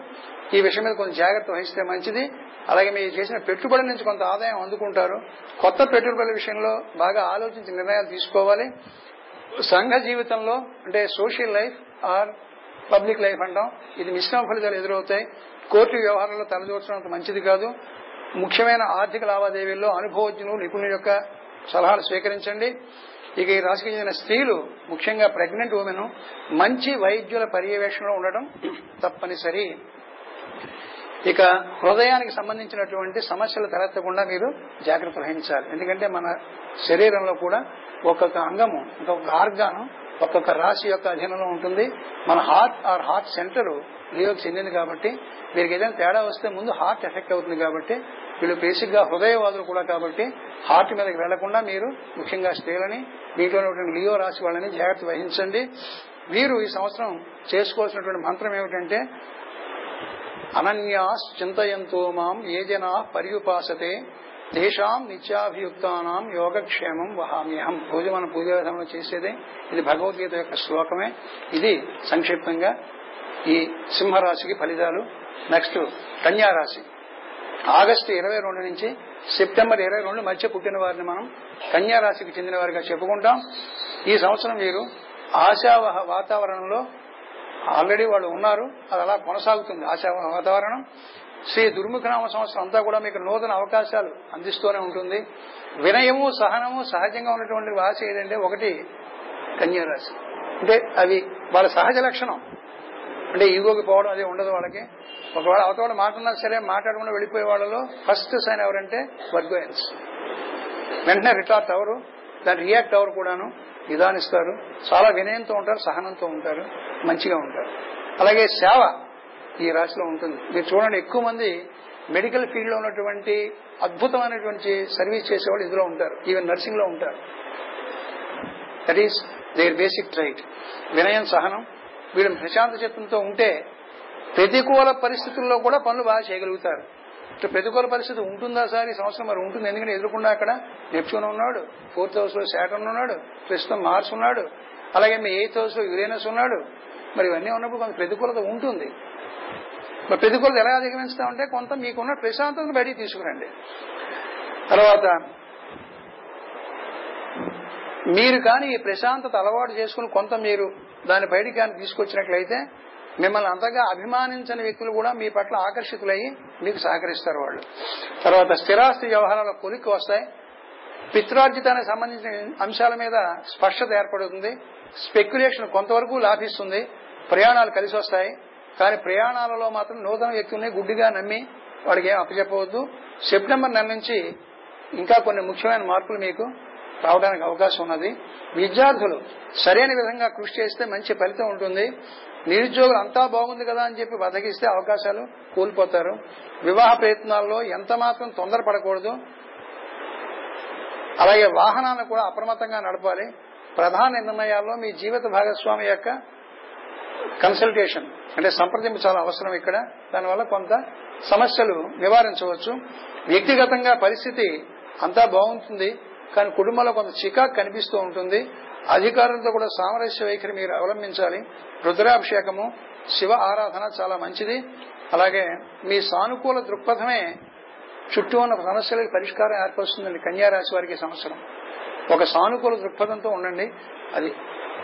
ఈ విషయం మీద కొంచెం జాగ్రత్త వహిస్తే మంచిది. అలాగే మీరు చేసిన పెట్టుబడి నుంచి కొంత ఆదాయం అందుకుంటారు. కొత్త పెట్టుబడుల విషయంలో బాగా ఆలోచించి నిర్ణయాలు తీసుకోవాలి. సంఘ జీవితంలో అంటే social life or public life అంటాం. ఇది మిశ్రమ ఫలితాలు ఎదురవుతాయి. కోర్టు వ్యవహారంలో తలదూర్చడం మంచిది కాదు. ముఖ్యమైన ఆర్థిక లావాదేవీల్లో అనుభవజ్ఞులు నిపుణుల యొక్క సలహాలు స్వీకరించండి. ఇక ఈ రాశికి చెందిన స్త్రీలు ముఖ్యంగా ప్రెగ్నెంట్ ఉమెన్ మంచి వైద్యుల పర్యవేక్షణలో ఉండడం తప్పనిసరి. ఇక హృదయానికి సంబంధించినటువంటి సమస్యలు తలెత్తకుండా మీరు జాగ్రత్త వహించాలి. ఎందుకంటే మన శరీరంలో కూడా ఒక్కొక్క అంగము ఒక్కొక్క ఆర్గాను ఒక్కొక్క రాశి యొక్క అధీనంలో ఉంటుంది. మన హార్ట్ ఆర్ హార్ట్ సెంటర్ లియోకి చెందింది కాబట్టి వీరికి ఏదైనా తేడా వస్తే ముందు హార్ట్ ఎఫెక్ట్ అవుతుంది కాబట్టి వీళ్ళు బేసిక్గా హృదయవాదులు కూడా కాబట్టి హార్ట్ మీదకి వెళ్ళకుండా మీరు ముఖ్యంగా స్త్రీలని దీంట్లో ఉన్నటువంటి లియో రాశి వాళ్ళని జాగ్రత్త వహించండి. వీరు ఈ సంవత్సరం చేసుకోవాల్సినటువంటి మంత్రం ఏమిటంటే అనన్యాస్ చింతయంతో మాం ఏ జనా పర్యుపాసతే తేషాం నిత్యాభియుక్తానాం యోగక్షేమం వహామ్యహం రోజు మనం పూజా విధానంలో చేసేదే. ఇది భగవద్గీత యొక్క శ్లోకమే. ఇది సంక్షిప్తంగా ఈ సింహరాశికి ఫలితాలు. నెక్స్ట్ కన్యారాశి. ఆగస్టు ఇరవై రెండు నుంచి సెప్టెంబర్ ఇరవై రెండు మధ్య పుట్టిన వారిని మనం కన్యారాశికి చెందిన వారిగా చెప్పుకుంటాం. ఈ సంవత్సరం వీరు ఆశావహ వాతావరణంలో ఆల్రెడీ వాళ్ళు ఉన్నారు. అది అలా కొనసాగుతుంది ఆశావహ వాతావరణం. శ్రీ దుర్ముఖనామ సంవత్సరం అంతా కూడా మీకు నూతన అవకాశాలు అందిస్తూనే ఉంటుంది. వినయము సహనము సహజంగా ఉన్నటువంటి ఆశ ఏదంటే ఒకటి కన్యారాశి. అంటే అవి వాళ్ళ సహజ లక్షణం. అంటే ఈగోకి పోవడం అదే ఉండదు వాళ్ళకి. ఒకవేళ అవతల మాట్లాడినా సరే మాట్లాడకుండా వెళ్ళిపోయే వాళ్ళలో ఫస్ట్ సైన్ ఎవరంటే వర్గోయన్స్ వెంటనే రిటార్ట్ అవరు దాన్ని రియాక్ట్ అవరు కూడాను? నిదానిస్తారు. చాలా వినయంతో ఉంటారు సహనంతో ఉంటారు మంచిగా ఉంటారు. అలాగే సేవ ఈ రాశిలో ఉంటుంది. మీరు చూడండి ఎక్కువ మంది మెడికల్ ఫీల్డ్లో ఉన్నటువంటి అద్భుతమైనటువంటి సర్వీస్ చేసేవాళ్ళు ఇందులో ఉంటారు. ఈవెన్ నర్సింగ్లో ఉంటారు. That is their basic trait వినయం సహనం వీళ్ళు ప్రశాంత చిత్తంతో ఉంటే ప్రతికూల పరిస్థితుల్లో కూడా పనులు బాగా చేయగలుగుతారు. ఇట్లా ప్రతికూల పరిస్థితి ఉంటుందా సార్? ఈ సంవత్సరం మరి ఉంటుంది. ఎందుకంటే ఎదుర్కొన్నా అక్కడ నెప్చూన్ ఉన్నాడు ఫోర్త్ హౌస్లో శాటర్న్ ఉన్నాడు ప్రస్తుతం మార్స్ ఉన్నాడు అలాగే మీ ఎయిత్ హౌస్లో యురేనస్ ఉన్నాడు. మరి ఇవన్నీ ఉన్నప్పుడు కొంత ప్రతికూలత ఉంటుంది. మరి ప్రతికూలత ఎలా అధిగమిస్తామంటే కొంత మీకున్న ప్రశాంతతను బయటికి తీసుకురండి. తర్వాత మీరు కానీ ఈ ప్రశాంతత అలవాటు చేసుకుని కొంత మీరు దాని బయటికి కానీ తీసుకొచ్చినట్లయితే మిమ్మల్ని అంతగా అభిమానించని వ్యక్తులు కూడా మీ పట్ల ఆకర్షితులయ్యి మీకు సహకరిస్తారు వాళ్ళు. తర్వాత స్థిరాస్తి వ్యవహారాల కొలిక్కి వస్తాయి. పిత్రార్జితానికి సంబంధించిన అంశాల మీద స్పష్టత ఏర్పడుతుంది. స్పెక్యులేషన్ కొంతవరకు లాభిస్తుంది. ప్రయాణాలు కలిసి వస్తాయి. కానీ ప్రయాణాలలో మాత్రం నూతన వ్యక్తుల్ని గుడ్డిగా నమ్మి వాడికి ఏం అప్పచెప్పవద్దు సెప్టెంబర్ నెల నుంచి ఇంకా కొన్ని ముఖ్యమైన మార్పులు మీకు రావడానికి అవకాశం ఉన్నది. విద్యార్థులు సరైన విధంగా కృషి చేస్తే మంచి ఫలితం ఉంటుంది. నిరుద్యోగులు అంతా బాగుంది కదా అని చెప్పి బతకిస్తే అవకాశాలు కోల్పోతారు. వివాహ ప్రయత్నాల్లో ఎంత మాత్రం తొందరపడకూడదు. అలాగే వాహనాలను కూడా అప్రమత్తంగా నడపాలి. ప్రధాన నిర్ణయాల్లో మీ జీవిత భాగస్వామి యొక్క కన్సల్టేషన్ అంటే సంప్రదింపు చాలా అవసరం ఇక్కడ. దానివల్ల కొంత సమస్యలు నివారించవచ్చు. వ్యక్తిగతంగా పరిస్థితి అంతా బాగుంటుంది కానీ కుటుంబంలో కొంత చికాకు కనిపిస్తూ ఉంటుంది. అధికారులతో కూడా సామరస్య వైఖరి మీరు అవలంబించాలి. రుద్రాభిషేకము శివ ఆరాధన చాలా మంచిది. అలాగే మీ సానుకూల దృక్పథమే చుట్టూ ఉన్న సమస్యలకు పరిష్కారం ఏర్పరుస్తుందండి కన్యారాశి వారికి సంవత్సరం. ఒక సానుకూల దృక్పథంతో ఉండండి. అది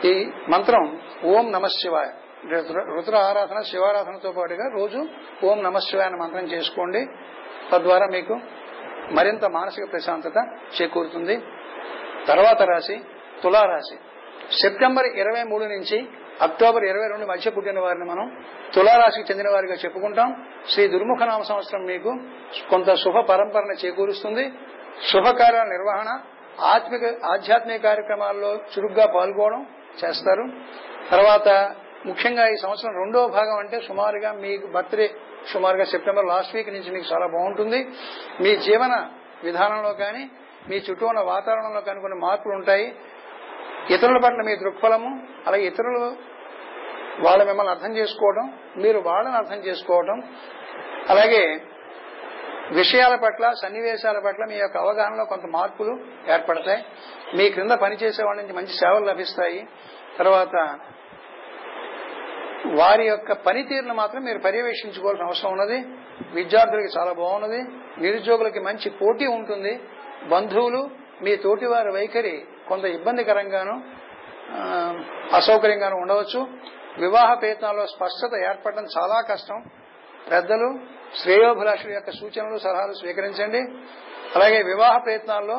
ఈ మంత్రం ఓం నమ శివాయ. రుద్ర- రుద్ర ఆరాధన శివారాధనతో పాటుగా రోజు ఓం నమ శివాయ అనే మంత్రం చేసుకోండి. తద్వారా మీకు మరింత మానసిక ప్రశాంతత చేకూరుతుంది. తర్వాత రాశి తులారాశి. సెప్టెంబర్ ఇరవై మూడు నుంచి అక్టోబర్ ఇరవై రెండు మధ్య పుట్టిన వారిని మనం తులారాశికి చెందిన వారిగా చెప్పుకుంటాం. శ్రీ దుర్ముఖనామ సంవత్సరం మీకు కొంత శుభ పరంపరను చేకూరుస్తుంది. శుభకార్యాల నిర్వహణ ఆత్మిక ఆధ్యాత్మిక కార్యక్రమాల్లో చురుగ్గా పాల్గొనడం చేస్తారు. తర్వాత ముఖ్యంగా ఈ సంవత్సరం రెండో భాగం అంటే సుమారుగా మీకు బర్త్డే సుమారుగా సెప్టెంబర్ లాస్ట్ వీక్ నుంచి మీకు చాలా బాగుంటుంది. మీ జీవన విధానంలో కానీ మీ చుట్టూ ఉన్న వాతావరణంలో కానీ కొన్ని మార్పులు ఉంటాయి. ఇతరుల పట్ల మీ దృక్ఫలము అలాగే ఇతరులు వాళ్ళ మిమ్మల్ని అర్థం చేసుకోవడం మీరు వాళ్ళని అర్థం చేసుకోవడం అలాగే విషయాల పట్ల సన్నివేశాల పట్ల మీ యొక్క అవగాహనలో కొంత మార్పులు ఏర్పడతాయి. మీ క్రింద పనిచేసే వాళ్ళ నుంచి మంచి సేవలు లభిస్తాయి. తర్వాత వారి యొక్క పనితీరును మాత్రం మీరు పర్యవేక్షించుకోవాల్సిన అవసరం ఉన్నది. విద్యార్థులకి చాలా బాగున్నది. నిరుద్యోగులకి మంచి పోటీ ఉంటుంది. బంధువులు మీ తోటి వారి వైఖరి కొంత ఇబ్బందికరంగాను అసౌకర్యంగాను ఉండవచ్చు. వివాహ ప్రయత్నాల్లో స్పష్టత ఏర్పడడం చాలా కష్టం. పెద్దలు శ్రేయోభిలాషుల యొక్క సూచనలు సలహాలు స్వీకరించండి. అలాగే వివాహ ప్రయత్నాల్లో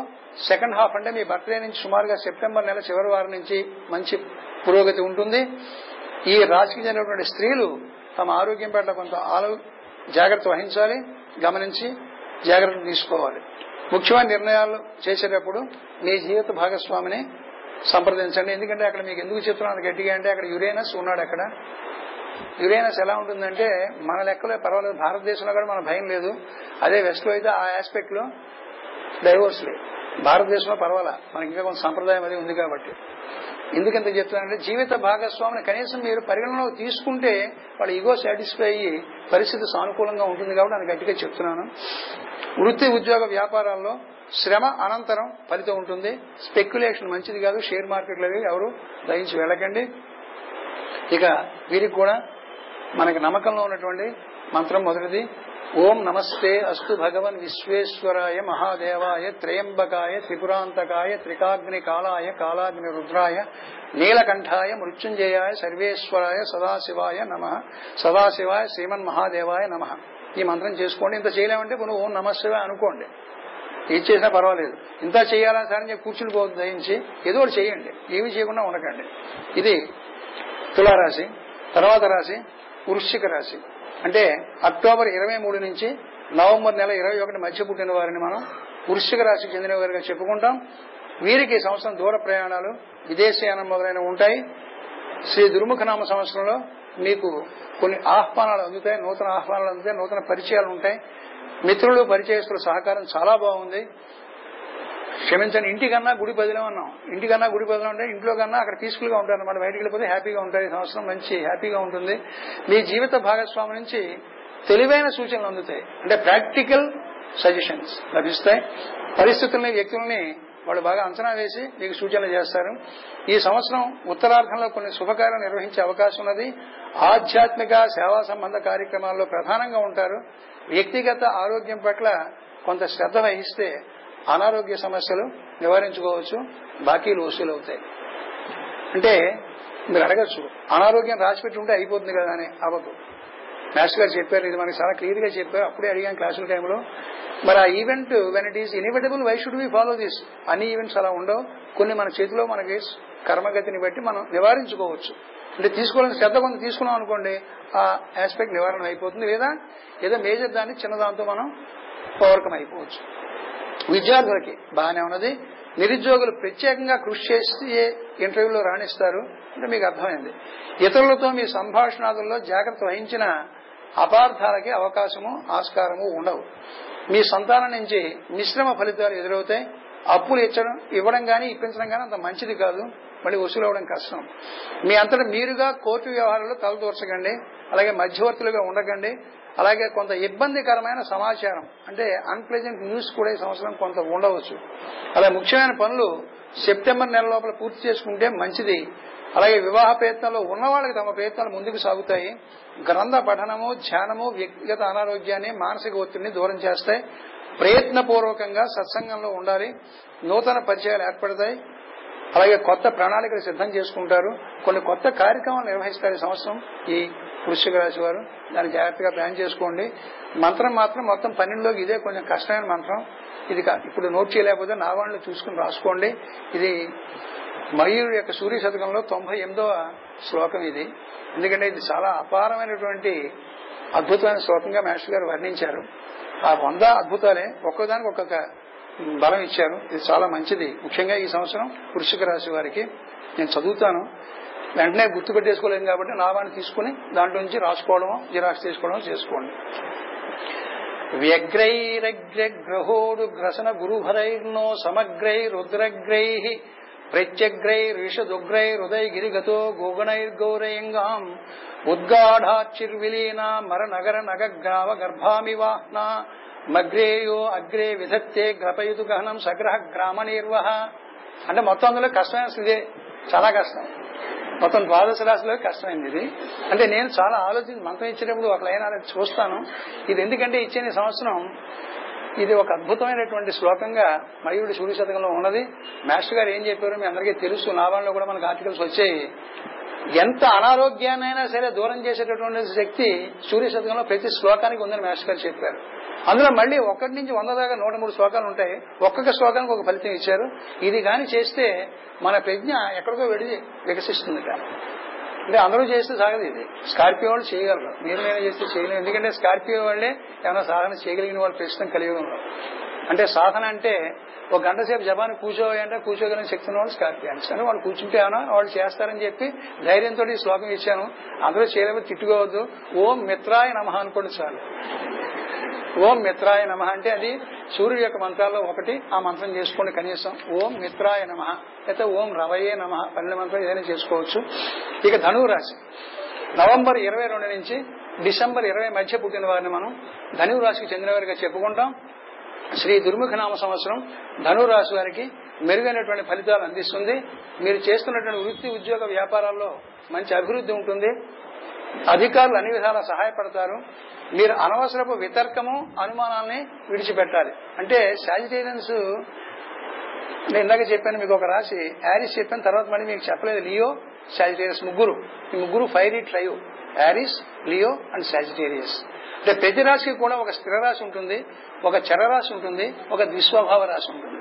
సెకండ్ హాఫ్ అంటే మీ బర్త్డే నుంచి సుమారుగా సెప్టెంబర్ నెల చివరి వారం నుంచి మంచి పురోగతి ఉంటుంది. ఈ రాశికి చెందినటువంటి స్త్రీలు తమ ఆరోగ్యం పట్ల కొంత ఆలో జాగ్రత్త వహించాలి గమనించి జాగ్రత్తలు తీసుకోవాలి. ముఖ్యమైన నిర్ణయాలు చేసేటప్పుడు మీ జీవిత భాగస్వామిని సంప్రదించండి. ఎందుకంటే అక్కడ మీకు ఎందుకు చెప్తున్నాను? గట్టిగా అంటే అక్కడ యురేనస్ ఉన్నాడు అక్కడ. యురేనస్ ఎలా ఉంటుందంటే మన లెక్కలో పర్వాలేదు. భారతదేశంలో కూడా మన భయం లేదు. అదే వెస్ట్లో అయితే ఆ ఆస్పెక్ట్లో. డైవోర్స్ లేదు భారతదేశంలో పర్వాలా? మనకి ఇంకా కొంత సంప్రదాయం అది ఉంది కాబట్టి. ఎందుకంత చెప్తున్నానంటే జీవిత భాగస్వామిని కనీసం మీరు పరిగణనలోకి తీసుకుంటే వాళ్ళ ఈగో సాటిస్ఫై అయ్యి పరిస్థితి సానుకూలంగా ఉంటుంది కాబట్టి నేను గట్టిగా చెప్తున్నాను. వృత్తి ఉద్యోగ వ్యాపారాల్లో శ్రమ అనంతరం ఫలితం ఉంటుంది. స్పెక్యులేషన్ మంచిది కాదు షేర్ మార్కెట్లు అవి ఎవరు దయించి వెళ్ళకండి. ఇక వీరికి కూడా మనకి నమ్మకంలో ఉన్నటువంటి మంత్రం మొదటిది ఓం నమస్తే అస్తు భగవన్ విశ్వేశ్వరాయ మహాదేవాయ త్రయంబకాయ త్రిపురాంతకాయ త్రికాగ్ని కాలాయ కాలాగ్ని రుద్రాయ నీలకంఠాయ మృత్యుంజయాయ సర్వేశ్వరాయ సదాశివాయ నమ. సదాశివాయ శ్రీమన్ మహాదేవాయ నమ. ఈ మంత్రం చేసుకోండి. ఇంత చేయలేమంటే కొన్ని ఓం నమశివాయ అనుకోండి. ఏది చేసినా పర్వాలేదు. ఇంత చేయాలని సరే నేను కూర్చుని పోదు దయించి ఏదో ఒకటి చేయండి. ఏమి చేయకుండా ఉండకండి. ఇది తులారాశి తర్వాత రాశి వృశ్చిక రాశి. అంటే అక్టోబర్ ఇరవై మూడు నుంచి నవంబర్ నెల ఇరవై ఒకటి మధ్య పుట్టిన వారిని మనం వృశ్చిక రాశికి చెందిన వారిగా చెప్పుకుంటాం. వీరికి ఈ సంవత్సరం దూర ప్రయాణాలు విదేశీయానం మొదలైనవి ఉంటాయి. శ్రీ దుర్ముఖనామ సంవత్సరంలో మీకు కొన్ని ఆహ్వానాలు అందుతాయి నూతన ఆహ్వానాలు అందుతాయి నూతన పరిచయాలు ఉంటాయి. మిత్రులు పరిచయస్తుల సహకారం చాలా బాగుంది. క్షమించండి ఇంటికన్నా గుడి బదిలే అన్నాం. ఇంటికన్నా గుడి బదిలం అంటే ఇంట్లో కన్నా అక్కడ పీస్ఫుల్గా ఉంటారు అనమాట బయటికి వెళ్ళిపోతే హ్యాపీగా ఉంటారు. ఈ సంవత్సరం మంచి హ్యాపీగా ఉంటుంది. మీ జీవిత భాగస్వామి నుంచి తెలివైన సూచనలు అందుతాయి. అంటే ప్రాక్టికల్ సజెషన్స్ లభిస్తాయి. పరిస్థితుల్ని వ్యక్తుల్ని వాళ్ళు బాగా అంచనా వేసి మీకు సూచన చేస్తారు. ఈ సంవత్సరం ఉత్తరార్ధంలో కొన్ని శుభకార్యాలు నిర్వహించే అవకాశం ఉన్నది. ఆధ్యాత్మిక సేవా సంబంధ కార్యక్రమాల్లో ప్రధానంగా ఉంటారు. వ్యక్తిగత ఆరోగ్యం పట్ల కొంత శ్రద్ధ వహిస్తే అనారోగ్య సమస్యలు నివారించుకోవచ్చు. బాకీలు వసూలు అవుతాయి. అంటే మీరు అడగచ్చు అనారోగ్యం రాసిపెట్టి ఉంటే అయిపోతుంది కదా అని అవ్వదు మాస్టర్ గారు చెప్పారు ఇది మనకి చాలా క్లియర్గా చెప్పారు అప్పుడే అడిగాను క్లాసుల టైంలో. మరి ఆ event when it is inevitable why should we follow this అన్ని ఈవెంట్స్ అలా ఉండవు. కొన్ని మన చేతిలో మనకి కర్మగతిని బట్టి మనం నివారించుకోవచ్చు. అంటే తీసుకోవాలని శ్రద్ధ కొంత తీసుకున్నాం అనుకోండి ఆ ఆస్పెక్ట్ నివారణ అయిపోతుంది. లేదా ఏదో మేజర్ దాన్ని చిన్నదాంతో మనం పౌరకం అయిపోవచ్చు. విద్యార్థులకి బాగానే ఉన్నది. నిరుద్యోగులు ప్రత్యేకంగా కృషి చేసి ఇంటర్వ్యూలో రాణిస్తారు? అంటే మీకు అర్థమైంది. ఇతరులతో మీ సంభాషణాదుల్లో జాగ్రత్త వహించిన అపార్థాలకి అవకాశము ఆస్కారము ఉండవు. మీ సంతానం నుంచి మిశ్రమ ఫలితాలు ఎదురవుతాయి. అప్పులు ఇచ్చడం ఇవ్వడం కానీ ఇప్పించడం కానీ అంత మంచిది కాదు. మళ్ళీ వసూలు అవ్వడం కష్టం. మీ అంతటా మీరుగా కోర్టు వ్యవహారాల్లో తలదూర్చకండి. అలాగే మధ్యవర్తులుగా ఉండకండి. అలాగే కొంత ఇబ్బందికరమైన సమాచారం అంటే అన్ప్లెజెంట్ న్యూస్ కూడా ఈ సంవత్సరం కొంత ఉండవచ్చు. అలాగే ముఖ్యమైన పనులు సెప్టెంబర్ నెల లోపల పూర్తి చేసుకుంటే మంచిది. అలాగే వివాహ ప్రయత్నంలో ఉన్నవాళ్ళకి తమ ప్రయత్నాలు ముందుకు సాగుతాయి. గ్రంథ పఠనము ధ్యానము వ్యక్తిగత అనారోగ్యాన్ని మానసిక ఒత్తిడిని దూరం చేస్తాయి. ప్రయత్నపూర్వకంగా సత్సంగంలో ఉండాలి. నూతన పరిచయాలు ఏర్పడతాయి. అలాగే కొత్త ప్రణాళికలు సిద్ధం చేసుకుంటారు. కొన్ని కొత్త కార్యక్రమాలు నిర్వహిస్తారు ఈ సంవత్సరం ఈ వృశ్చిక రాశి వారు. దాన్ని జాగ్రత్తగా ప్లాన్ చేసుకోండి. మంత్రం మాత్రం మొత్తం పన్నెండులోకి ఇదే కొంచెం కష్టమైన మంత్రం. ఇది కా- ఇప్పుడు నోట్ చేయలేకపోతే నా చూసుకుని రాసుకోండి. ఇది మయూరు యొక్క సూర్య శతకంలో తొంభై ఎనిమిదవ శ్లోకం ఇది. ఎందుకంటే ఇది చాలా అపారమైనటువంటి అద్భుతమైన శ్లోకంగా మాస్టర్ గారు వర్ణించారు. ఆ వంద అద్భుతాలే ఒక్కొక్కదానికి ఒక్కొక్క బలం ఇచ్చారు. ఇది చాలా మంచిది. ముఖ్యంగా ఈ సంవత్సరం వృషిక రాశి వారికి నేను చదువుతాను. వెంటనే గుర్తుపెట్టేసుకోలేను కాబట్టి లాభాన్ని తీసుకుని దాంట్లో నుంచి రాసుకోవడమో జిరాక్స్ తీసుకోవడమో చేసుకోండి. వ్యగ్రైరగ్రహోడు గ్రసన గురుభరైర్నో సమగ్రై రుద్రగ్రై ప్రత్యగ్రైరిషదుగ్రై హృదయ గిరిగతో గోగణైర్గౌరయంగాం ఉద్గాఢాచిర్విలీన మర నగర నగ గ్రావ గర్భామివాహ్న మగ్రేయో అగ్రే విధత్తే గ్రపయుతు గహనం సగ్రహ గ్రామ నిర్వహ అంటే మొత్తం అందులో కష్టమైన ఇదే. చాలా కష్టం. మొత్తం ద్వాదశ రాశిలో కష్టమైంది ఇది. అంటే నేను చాలా ఆలోచించి మంత్రం ఇచ్చేటప్పుడు ఒక లైన్ అనేది చూస్తాను. ఇది ఎందుకంటే ఇచ్చే సంవత్సరం. ఇది ఒక అద్భుతమైనటువంటి శ్లోకంగా మయూరుడు సూర్య శతకంలో ఉన్నది. మాస్టర్ గారు ఏం చెప్పారు మీ అందరికీ తెలుసు. నావాళ్ళలో కూడా మనకు ఆర్టికల్స్ వచ్చాయి. ఎంత అనారోగ్యాన్నైనా సరే దూరం చేసేటటువంటి శక్తి సూర్య శతకంలో ప్రతి శ్లోకానికి ఉందని మాస్టర్ గారు చెప్పారు. అందులో మళ్ళీ ఒకటి నుంచి వంద దాకా నూట మూడు శ్లోకాలు ఉంటాయి. ఒక్కొక్క శ్లోకానికి ఒక ఫలితం ఇచ్చారు. ఇది గాని చేస్తే మన ప్రజ్ఞ ఎక్కడికో వెళ్ళి వికసిస్తుంది కానీ అంటే అందరూ చేస్తే సాగదు ఇది. స్కార్పియో వాళ్ళు చేయగలరు. మీరు నేను చేస్తే చేయలేరు ఎందుకంటే స్కార్పియో వాళ్ళే ఏమైనా సాధన చేయగలిగిన వాళ్ళు ప్రస్తుతం కలియుగంలో. అంటే సాధన అంటే ఒక గంట సేపు జపాన్ని కూర్చోవాలంటే కూర్చోగలిగిన శక్తి వాళ్ళు అంటే వాళ్ళు కూర్చుంటే ఏమైనా వాళ్ళు చేస్తారని చెప్పి ధైర్యంతో ఈ శ్లోకం ఇచ్చాను. అందరూ చేయలేకపోతే తిట్టుకోవద్దు. ఓం మిత్రాయ నమ అనుకోండి చాలు. ఓం మిత్రాయ నమ అంటే అది సూర్యుడు యొక్క మంత్రాల్లో ఒకటి ఆ మంత్రం చేసుకోండి కనీసం. ఓం మిత్రాయ నమ అయితే ఓం రవయే నమ పన్నెండు మంత్రం ఏదైనా చేసుకోవచ్చు. ఇక ధనువు రాశి నవంబర్ ఇరవై రెండు నుంచి డిసెంబర్ ఇరవై మధ్య పుట్టిన వారిని మనం ధనువు రాశికి చెందిన వారిగా చెప్పుకుంటాం. శ్రీ దుర్ముఖ నామ సంవత్సరం ధనురాశి రాశి వారికి మెరుగైనటువంటి ఫలితాలు అందిస్తుంది. మీరు చేస్తున్నటువంటి వృత్తి ఉద్యోగ వ్యాపారాల్లో మంచి అభివృద్ధి ఉంటుంది. అధికారులు అన్ని విధాలా సహాయపడతారు. మీరు అనవసరపు వితర్కము అనుమానాల్ని విడిచిపెట్టాలి. అంటే సాజిటేరియన్స్ నేను ఇందాక చెప్పాను మీకు ఒక రాశి. యారిస్ చెప్పాను తర్వాత మళ్ళీ మీకు చెప్పలేదు. లియో సాజిటేరియస్ ముగ్గురు. ఈ ముగ్గురు fire it live Aries Leo and Sagittarius అంటే ప్రతి రాశికి కూడా ఒక స్థిర రాశి ఉంటుంది ఒక చరరాశి ఉంటుంది ఒక ద్విస్వభావ రాశి ఉంటుంది.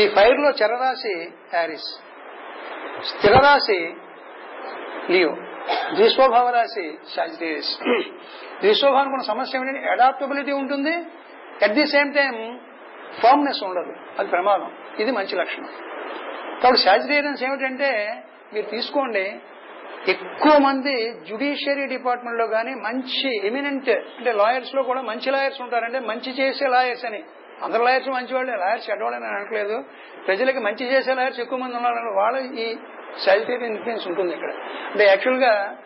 ఈ ఫైర్లో చరరాశి యారిస్ స్థిర రాశి లియో ద్విస్వభావ రాశి సాజిటేరియస్ ద్విస్వభావానికి ఉన్న సమస్య ఏంటంటే అడాప్టబిలిటీ ఉంటుంది at the same time firmness ఉండదు. అది ప్రమాదం ఇది మంచి లక్షణం. కాబట్టి సాజిటేరియన్స్ ఏమిటంటే మీరు తీసుకోండి ఎక్కువ మంది జుడిషియరీ డిపార్ట్మెంట్లో గానీ మంచి ఎమినెంట్ అంటే లాయర్స్లో కూడా మంచి లాయర్స్ ఉంటారంటే మంచి చేసే లాయర్స్ అని. అందరు లాయర్స్ మంచి వాళ్ళే లాయర్స్ చెడ్డవాళ్ళని అనట్లేదు. ప్రజలకి మంచి చేసే లాయర్స్ ఎక్కువ మంది ఉన్నారు వాళ్ళు ఈ సాజిటేరియన్ ఇన్ఫ్లుయెన్స్ ఉంటుంది ఇక్కడ. అంటే యాక్చువల్గా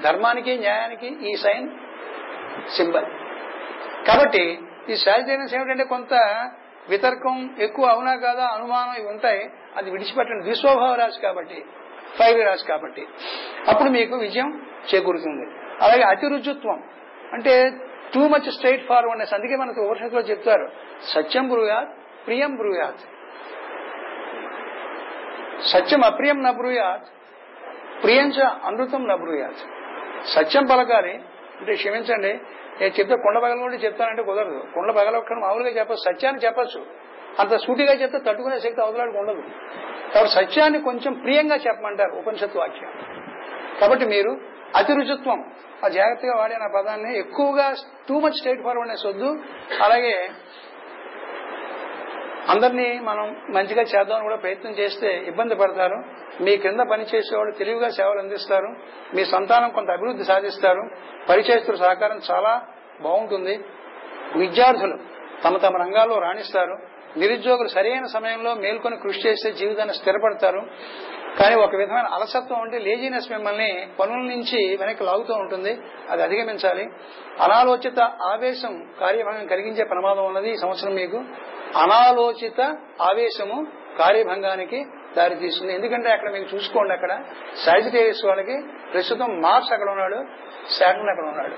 ధర్మానికి న్యాయానికి ఈ సైన్ సింబల్ కాబట్టి ఈ సాజిటేరియన్స్ ఏమిటంటే కొంత వితర్కం ఎక్కువ అవునా కాదా అనుమానం ఇవి ఉంటాయి. అది విడిచిపెట్టండి. ద్విస్వభావ రాశి కాబట్టి. ఫైవ్ రాశి కాబట్టి. అప్పుడు మీకు విజయం చేకూరుతుంది. అలాగే అతిరుజుత్వం అంటే టూ మచ్ స్ట్రైట్ ఫార్వర్డ్నెస్ అందుకే మనకు ఉపనిషత్తులో చెప్తారు. సత్యం బ్రూయాత్ ప్రియం బ్రూయాత్. సత్యం అప్రియం న బ్రూయాత్ ప్రియంచ అమృతం న బ్రూయాత్. సత్యం పలకాలి. అంటే క్షమించండి. నేను చెప్తే కొండ పగలగొండి చెప్తానంటే కుదరదు. కొండ పగలొక్కడం మామూలుగా చెప్పచ్చు సత్యాన్ని చెప్పచ్చు. అంత సూటిగా చెప్తే తట్టుకునే శక్తి అవతలాడికి ఉండదు. కాబట్టి సత్యాన్ని కొంచెం ప్రియంగా చెప్పమంటారు ఉపనిషత్తు వాక్యం. కాబట్టి మీరు అతిరుచిత్వం ఆ జాగ్రత్తగా వాడిన పదాన్ని ఎక్కువగా టూ మచ్ స్టేట్ ఫార్వర్డ్నెస్ వద్దు. అలాగే అందరినీ మనం మంచిగా చేద్దామని కూడా ప్రయత్నం చేస్తే ఇబ్బంది పడతారు. మీ కింద పనిచేసేవాళ్ళు తెలివిగా సేవలు అందిస్తారు. మీ సంతానం కొంత అభివృద్ధి సాధిస్తారు. పరిచయస్తుల సహకారం చాలా బాగుంటుంది. విద్యార్థులు తమ తమ రంగాల్లో రాణిస్తారు. నిరుద్యోగులు సరైన సమయంలో మేల్కొని కృషి చేస్తే జీవితాన్ని స్థిరపడతారు. కానీ ఒక విధమైన అలసత్వం అంటే లేజినెస్ మిమ్మల్ని పనుల నుంచి వెనక్కి లాగుతూ ఉంటుంది. అది అధిగమించాలి. అనాలోచిత ఆవేశం కార్యభంగం కలిగించే ప్రమాదం ఉన్నది ఈ సంవత్సరం మీకు. అనాలోచిత ఆవేశము కార్యభంగానికి దారి తీస్తుంది ఎందుకంటే అక్కడ మీకు చూసుకోండి అక్కడ సాజిటేరియస్ వాళ్ళకి ప్రస్తుతం మార్స్ అక్కడ ఉన్నాడు శాటన్ అక్కడ ఉన్నాడు.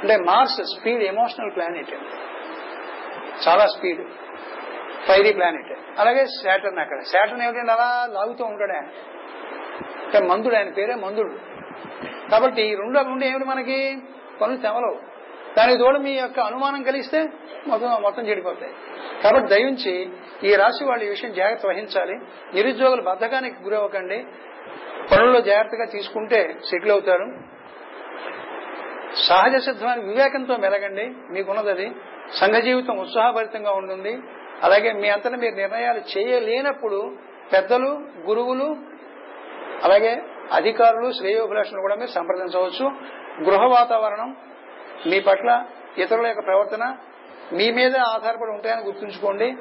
అంటే మార్స్ స్పీడ్ ఎమోషనల్ ప్లానెట్ చాలా స్పీడ్ ఫైరీ ప్లానెట్ అలాగే శాటర్న్ అక్కడ. శాటర్న్ ఏమిటంటే అలా లాగుతూ ఉంటాడు ఆయన. అంటే మందుడు ఆయన పేరే మందుడు. కాబట్టి ఈ రెండు అక్కడ ఏమిటి మనకి? పనులు తెమలవు. దానికి తోడు మీ యొక్క అనుమానం కలిస్తే మొత్తం మొత్తం చెడిపోతాయి. కాబట్టి దయించి ఈ రాశి వాళ్ళ ఈ విషయం జాగ్రత్త వహించాలి. నిరుద్యోగులు బద్ధకానికి గురవ్వకండి. పనుల్లో జాగ్రత్తగా తీసుకుంటే సెటిల్ అవుతారు. సహజ సిద్ధమైన వివేకంతో మెలగండి. మీకున్నది అది. సంఘ జీవితం ఉత్సాహభరితంగా ఉంటుంది. అలాగే మీ అంతటా మీరు నిర్ణయాలు చేయలేనప్పుడు పెద్దలు గురువులు అలాగే అధికారులు శ్రేయోభిలాషులు కూడా మీరు సంప్రదించవచ్చు. గృహ వాతావరణం మీ పట్ల ఇతరుల యొక్క ప్రవర్తన మీ మీద ఆధారపడి ఉంటాయని గుర్తుంచుకోండి.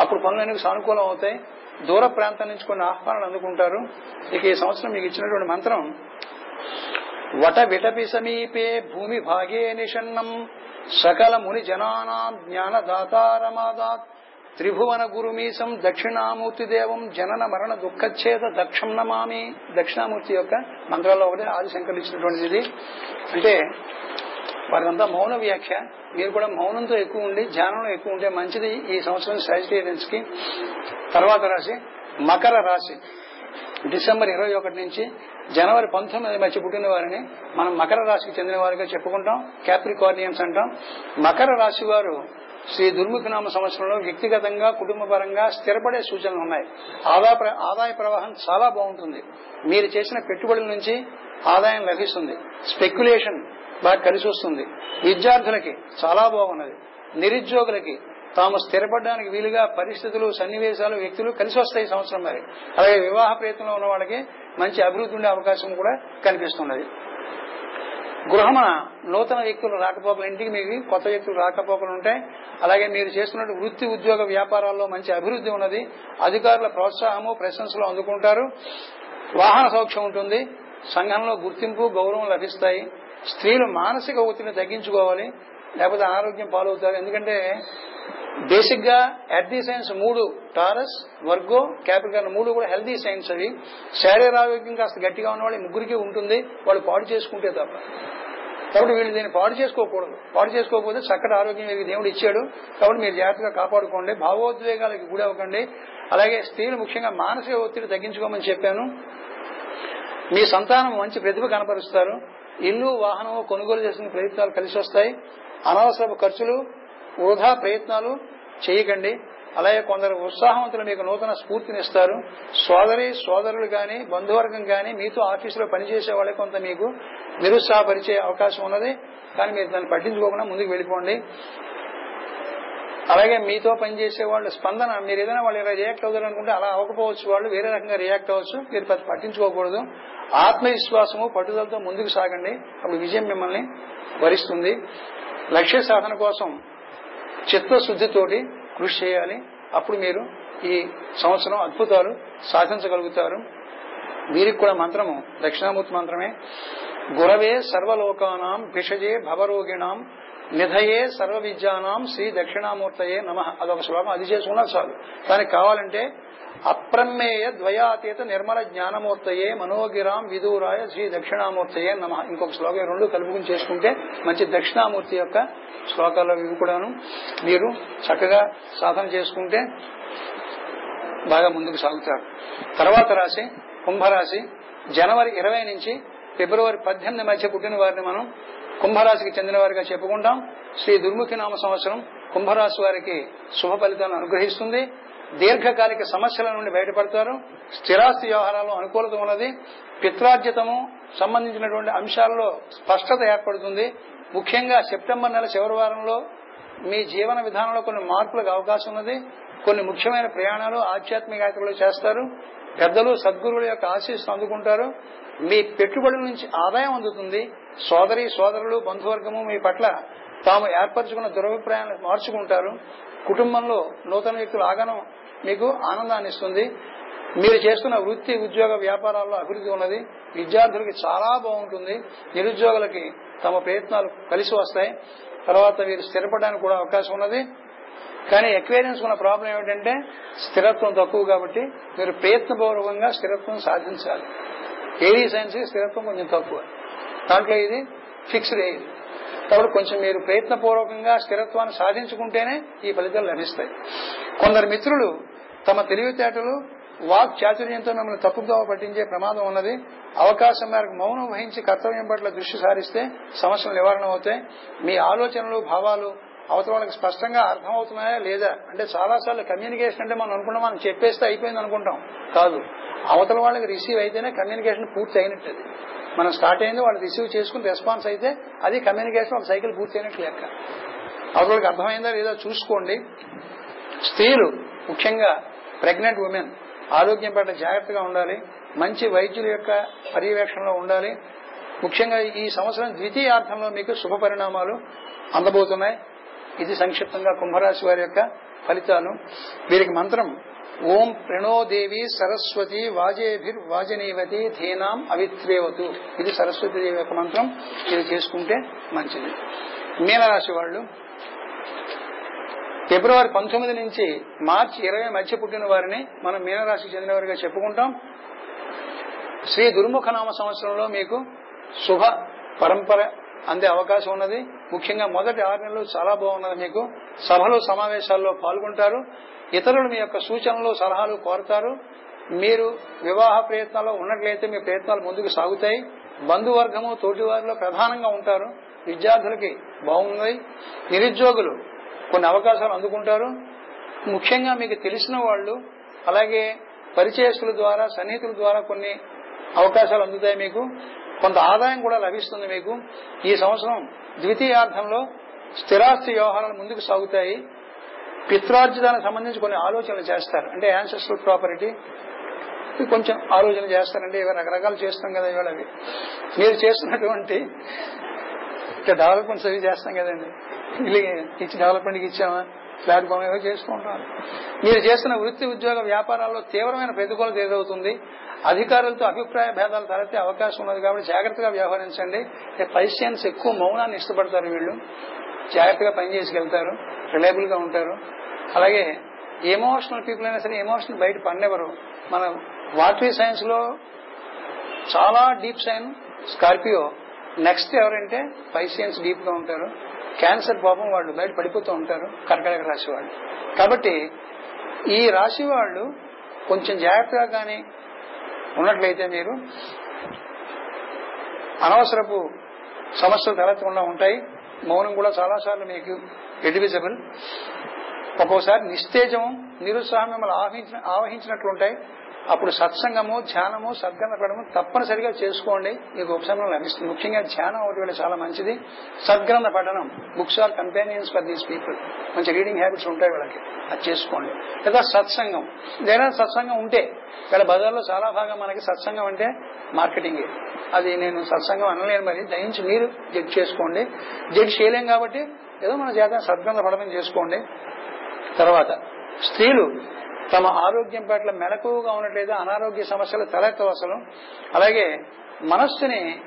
అప్పుడు పనులన్నీ సానుకూలం అవుతాయి. దూర ప్రాంతం నుంచి కొన్ని ఆహ్వానాలు అందుకుంటారు. ఇక ఈ సంవత్సరం మీకు ఇచ్చినటువంటి మంత్రం వట విటపి సమీపే భూమి భాగే నిషన్నం సకల ముని జనానాం జ్ఞానదాతారమాదాత్ త్రిభువన గురుమీసం దక్షిణామూర్తి దేవం జనన మరణ దుఃఖచ్ఛేద దక్షం నమామి. దక్షిణామూర్తి యొక్క మంత్రాల్లో ఒకటి ఆదిశంకర్ ఇచ్చినటువంటిది. ఇది అంటే వారిదంతా మౌన వ్యాఖ్య. మీరు కూడా మౌనంతో ఎక్కువ ఉండి ధ్యానంలో ఎక్కువ ఉంటే మంచిది ఈ సంవత్సరం సాజిటేరియన్స్కి. తర్వాత రాశి మకర రాశి. డిసెంబర్ ఇరవై ఒకటి నుంచి జనవరి పంతొమ్మిది మధ్య పుట్టిన వారిని మనం మకర రాశికి చెందిన వారిగా చెప్పుకుంటాం. క్యాప్రికార్నియన్స్ అంటాం. మకర రాశి వారు శ్రీ దుర్ముఖనామ సంవత్సరంలో వ్యక్తిగతంగా కుటుంబపరంగా స్థిరపడే సూచనలు ఉన్నాయి. ఆదాయ ప్ర- ఆదాయ ప్రవాహం చాలా బాగుంటుంది. మీరు చేసిన పెట్టుబడుల నుంచి ఆదాయం లభిస్తుంది. స్పెక్యులేషన్ బాగా కలిసి వస్తుంది. విద్యార్థులకి చాలా బాగున్నది. నిరుద్యోగులకి తాము స్థిరపడడానికి వీలుగా పరిస్థితులు సన్నివేశాలు వ్యక్తులు కలిసి వస్తాయి సంవత్సరం మరి. అలాగే వివాహ ప్రయత్నంలో ఉన్న వాళ్ళకి మంచి అభివృద్ధి ఉండే అవకాశం కూడా కనిపిస్తున్నది. గృహమున నూతన వ్యక్తులు రాకపోకలు ఇంటికి మీకు కొత్త వ్యక్తులు రాకపోకలు ఉంటాయి అలాగే మీరు చేస్తున్న వృత్తి ఉద్యోగ వ్యాపారాల్లో మంచి అభివృద్ధి ఉన్నది అధికారుల ప్రోత్సాహము ప్రశంసలు అందుకుంటారు వాహన సౌఖ్యం ఉంటుంది సంఘంలో గుర్తింపు గౌరవం లభిస్తాయి స్త్రీలు మానసిక ఒత్తిడిని తగ్గించుకోవాలి లేకపోతే అనారోగ్యం పాలవుతారు. ఎందుకంటే బేసిక్గా ది సైన్స్ మూడు. టారస్ వర్గో క్యాపిటల్ మూడు కూడా హెల్దీ సైన్స్ అవి. శారీర ఆరోగ్యం కాస్త గట్టిగా ఉన్న వాళ్ళు ముగ్గురికి ఉంటుంది. వాళ్ళు పాడు చేసుకుంటే తప్ప. కాబట్టి వీళ్ళు దీన్ని పాడు చేసుకోకూడదు. పాడు చేసుకోకపోతే చక్కటి ఆరోగ్యం దేవుడు ఇచ్చాడు. కాబట్టి మీరు జాగ్రత్తగా కాపాడుకోండి. భావోద్వేగాలకు గుడి అవ్వకండి అలాగే స్త్రీలు ముఖ్యంగా మానసిక ఒత్తిడి తగ్గించుకోమని చెప్పాను. మీ సంతానం మంచి ప్రతిభ కనపరుస్తారు. ఇల్లు వాహనం కొనుగోలు చేసిన ప్రయత్నాలు కలిసి వస్తాయి. అనవసరపు ఖర్చులు వృధా ప్రయత్నాలు చేయకండి. అలాగే కొందరు ఉత్సాహవంతులు మీకు నూతన స్ఫూర్తినిస్తారు. సోదరి సోదరులు గాని బంధువర్గం గాని మీతో ఆఫీసులో పనిచేసే వాళ్ళే కొంత మీకు నిరుత్సాహపరిచే అవకాశం ఉన్నది. కానీ మీరు దాన్ని పట్టించుకోకుండా ముందుకు వెళ్ళిపోండి. అలాగే మీతో పనిచేసే వాళ్ళు స్పందన మీరు ఏదైనా వాళ్ళు ఇలా రియాక్ట్ అవుతారు అనుకుంటే అలా అవ్వకపోవచ్చు. వాళ్ళు వేరే రకంగా రియాక్ట్ అవ్వచ్చు. మీరు పట్టించుకోకూడదు. ఆత్మవిశ్వాసము పట్టుదలతో ముందుకు సాగండి. అప్పుడు విజయం మిమ్మల్ని వరిస్తుంది లక్ష్య సాధన కోసం చిత్తశుద్ధితోటి కృషి చేయాలి. అప్పుడు మీరు ఈ సంవత్సరం అద్భుతాలు సాధించగలుగుతారు. వీరికి కూడా మంత్రము దక్షిణామూర్తి మంత్రమే. గురవే సర్వలోకానాం భిషజే భవరోగిణాం నిధయే సర్వ విద్యానాం శ్రీ దక్షిణామూర్తయే నమ. అదొక శ్లోకం. అది చేసుకున్నా చాలు. దానికి కావాలంటే అప్రమేయ ద్వయాతీత నిర్మల జ్ఞానమూర్తయే మనోగిరాం విదూరాయ శ్రీ దక్షిణామూర్తయే నమ. ఇంకొక శ్లోకం రెండు కలుపుకుని చేసుకుంటే మంచి దక్షిణామూర్తి యొక్క శ్లోకాలు ఇవి కూడాను. మీరు చక్కగా సాధన చేసుకుంటే బాగా ముందుకు సాగుతారు. తర్వాత రాశి కుంభరాశి. జనవరి ఇరవై నుంచి ఫిబ్రవరి పద్దెనిమిది మధ్య పుట్టిన వారిని మనం కుంభరాశికి చెందిన వారిగా చెప్పుకుంటాం. శ్రీ దుర్ముఖి నామ సంవత్సరం కుంభరాశి వారికి శుభ ఫలితాలను అనుగ్రహిస్తుంది. దీర్ఘకాలిక సమస్యల నుండి బయటపడతారు. స్థిరాస్తి వ్యవహారాల్లో అనుకూలత ఉన్నది. పిత్రార్జితము సంబంధించినటువంటి అంశాల్లో స్పష్టత ఏర్పడుతుంది. ముఖ్యంగా సెప్టెంబర్ నెల చివరి వారంలో మీ జీవన విధానంలో కొన్ని మార్పులకు అవకాశం ఉన్నది. కొన్ని ముఖ్యమైన ప్రయాణాలు ఆధ్యాత్మిక యాత్రలు చేస్తారు. పెద్దలు సద్గురువుల యొక్క ఆశీస్సులు అందుకుంటారు. మీ పెట్టుబడుల నుంచి ఆదాయం అందుతుంది. సోదరి సోదరులు బంధువర్గము మీ పట్ల తాము ఏర్పరచుకున్న దురభిప్రాయాలను మార్చుకుంటారు. కుటుంబంలో నూతన వ్యక్తుల ఆగనం మీకు ఆనందాన్ని ఇస్తుంది. మీరు చేస్తున్న వృత్తి ఉద్యోగ వ్యాపారాల్లో అభివృద్ధి ఉన్నది. విద్యార్థులకి చాలా బాగుంటుంది. నిరుద్యోగులకి తమ ప్రయత్నాలు కలిసి వస్తాయి. తర్వాత వీరు స్థిరపడడానికి కూడా అవకాశం ఉన్నది. కానీ ఎక్వేరియన్స్ ఉన్న ప్రాబ్లం ఏమిటంటే స్థిరత్వం తక్కువ కాబట్టి మీరు ప్రయత్నపూర్వకంగా స్థిరత్వం సాధించాలి. ఏడీ సైన్స్ స్థిరత్వం కొంచెం తక్కువ. దాంట్లో ఇది ఫిక్స్డ్ ఏది కాబట్టి కొంచెం మీరు ప్రయత్నపూర్వకంగా స్థిరత్వాన్ని సాధించుకుంటేనే ఈ ఫలితాలు లభిస్తాయి. కొందరు మిత్రులు తమ తెలివితేటలు వాక్ చాతుర్యంతో మిమ్మల్ని తప్పుదోవ పట్టించే ప్రమాదం ఉన్నది. అవకాశం మేరకు మౌనం వహించి కర్తవ్యం పట్ల దృష్టి సారిస్తే సమస్యలు నివారణ అవుతాయి. మీ ఆలోచనలు భావాలు అవతల వాళ్ళకి స్పష్టంగా అర్థమవుతున్నాయా లేదా? అంటే చాలా సార్లు కమ్యూనికేషన్ అంటే మనం అనుకుంటాం మనం చెప్పేస్తే అయిపోయింది అనుకుంటాం. కాదు. అవతల వాళ్ళకి రిసీవ్ అయితేనే కమ్యూనికేషన్ పూర్తి అయినట్టు మనం స్టార్ట్ అయింది వాళ్ళు రిసీవ్ చేసుకుని రెస్పాన్స్ అయితే అది కమ్యూనికేషన్ ఒక సైకిల్ పూర్తయినట్లు లెక్క. అవతలకి అర్థమైందా లేదా చూసుకోండి. స్త్రీలు ముఖ్యంగా ప్రెగ్నెంట్ ఉమెన్ ఆరోగ్యం పట్ల జాగ్రత్తగా ఉండాలి. మంచి వైద్యుల యొక్క పర్యవేక్షణలో ఉండాలి. ముఖ్యంగా ఈ సంవత్సరం ద్వితీయార్థంలో మీకు శుభ పరిణామాలు అందబోతున్నాయి. ఇది సంక్షిప్తంగా కుంభరాశి వారి యొక్క ఫలితాలు. వీరికి మంత్రం ఓం ప్రణోదేవి సరస్వతి వాజేభిర్ వాజనీవతి ధీనాం అవిత్రేవతు. ఇది సరస్వతి దేవి యొక్క మంత్రం. ఇది చేసుకుంటే మంచిది. మీనరాశి వాళ్ళు ఫిబ్రవరి పంతొమ్మిది నుంచి మార్చి ఇరవై మధ్య పుట్టిన వారిని మనం మీనరాశికి చెందినవారిగా చెప్పుకుంటాం. శ్రీ దుర్ముఖనామ సంవత్సరంలో మీకు శుభ పరంపర అందే అవకాశం ఉన్నది. ముఖ్యంగా మొదటి ఆరు నెలలు చాలా బాగున్నది మీకు. సభలు సమావేశాల్లో పాల్గొంటారు. ఇతరులు మీ యొక్క సూచనలు సలహాలు కోరతారు. మీరు వివాహ ప్రయత్నాల్లో ఉన్నట్లయితే మీ ప్రయత్నాలు ముందుకు సాగుతాయి. బంధువర్గము తోటివారిలో ప్రధానంగా ఉంటారు. విద్యార్థులకి బాగుంది. నిరుద్యోగులు కొన్ని అవకాశాలు అందుకుంటారు. ముఖ్యంగా మీకు తెలిసిన వాళ్ళు అలాగే పరిచయస్తుల ద్వారా సన్నిహితుల ద్వారా కొన్ని అవకాశాలు అందుతాయి మీకు. కొంత ఆదాయం కూడా లభిస్తుంది మీకు. ఈ సంవత్సరం ద్వితీయార్థంలో స్థిరాస్తి వ్యవహారాలు ముందుకు సాగుతాయి. పిత్రార్జితానికి సంబంధించి కొన్ని ఆలోచనలు చేస్తారు. అంటే యాన్సెస్ట్రల్ ప్రాపర్టీ కొంచెం ఆలోచన చేస్తారంటే ఇవి రకరకాలు చేస్తాం కదా ఇవాళ అవి. మీరు చేస్తున్నటువంటి డెవలప్మెంట్స్ అవి చేస్తాం కదండి. ఇల్లు ఇచ్చి డెవలప్మెంట్కి ఇచ్చామా? ప్లాట్ఫామ్ ఏవో చేస్తూ ఉంటారు. మీరు చేస్తున్న వృత్తి ఉద్యోగ వ్యాపారాల్లో తీవ్రమైన ప్రతికూలత ఎదురవుతుంది అధికారులతో అభిప్రాయ భేదాలు తలెత్తే అవకాశం ఉన్నది కాబట్టి జాగ్రత్తగా వ్యవహరించండి. పైసియన్స్ ఎక్కువ మౌనాన్ని ఇష్టపడతారు వీళ్ళు. జాగ్రత్తగా పనిచేసుకెళ్తారు రిలయబుల్గా ఉంటారు. అలాగే ఎమోషనల్ పీపుల్ అయినా సరే ఎమోషనల్ బయట పండేవారు మన వాటరీ సైన్స్లో చాలా డీప్ సైన్ స్కార్పియో. నెక్స్ట్ ఎవరంటే పైసియన్స్ డీప్గా ఉంటారు. క్యాన్సర్ పాపం వాళ్ళు బయట పడిపోతూ ఉంటారు కర్కటక రాశి వాళ్ళు. కాబట్టి ఈ రాశి వాళ్ళు కొంచెం జాగ్రత్తగా కానీ ఉన్నట్లయితే మీరు అనవసరపు సమస్యలు తలెత్తకుండా ఉంటాయి. మౌనం కూడా చాలాసార్లు మీకు ఎడివిజబుల్ ఒక్కోసారి నిస్తేజం నిరుత్సాహం మిమ్మల్ని ఆవహించిన ఆవహించినట్లుంటాయి. అప్పుడు సత్సంగము ధ్యానము సద్గ్రంథపడము తప్పనిసరిగా చేసుకోండి. మీకు ఉపశమనం లభిస్తుంది. ముఖ్యంగా ధ్యానం ఒకటి వేళ చాలా మంచిది. సద్గ్రంథ పఠనం books are companions for these people. మంచి రీడింగ్ హ్యాబిట్స్ ఉంటాయి వీళ్ళకి. అది చేసుకోండి. లేదా సత్సంగం. ఏదైనా సత్సంగం ఉంటే వీళ్ళ బజార్లో చాలా భాగం మనకి సత్సంగం అంటే మార్కెటింగ్. అది నేను సత్సంగం అనలేను మరి దయించి మీరు జడ్జ్ చేసుకోండి. జడ్జ్ చేయలేం కాబట్టి ఏదో మన చేత సద్గ్రంథ పఠనం చేసుకోండి. తర్వాత స్త్రీలు తమ ఆరోగ్యం పట్ల మెలకువగా ఉన్నట్లయితే అనారోగ్య సమస్యలు తలెత్తవు అసలు. అలాగే మనస్సుని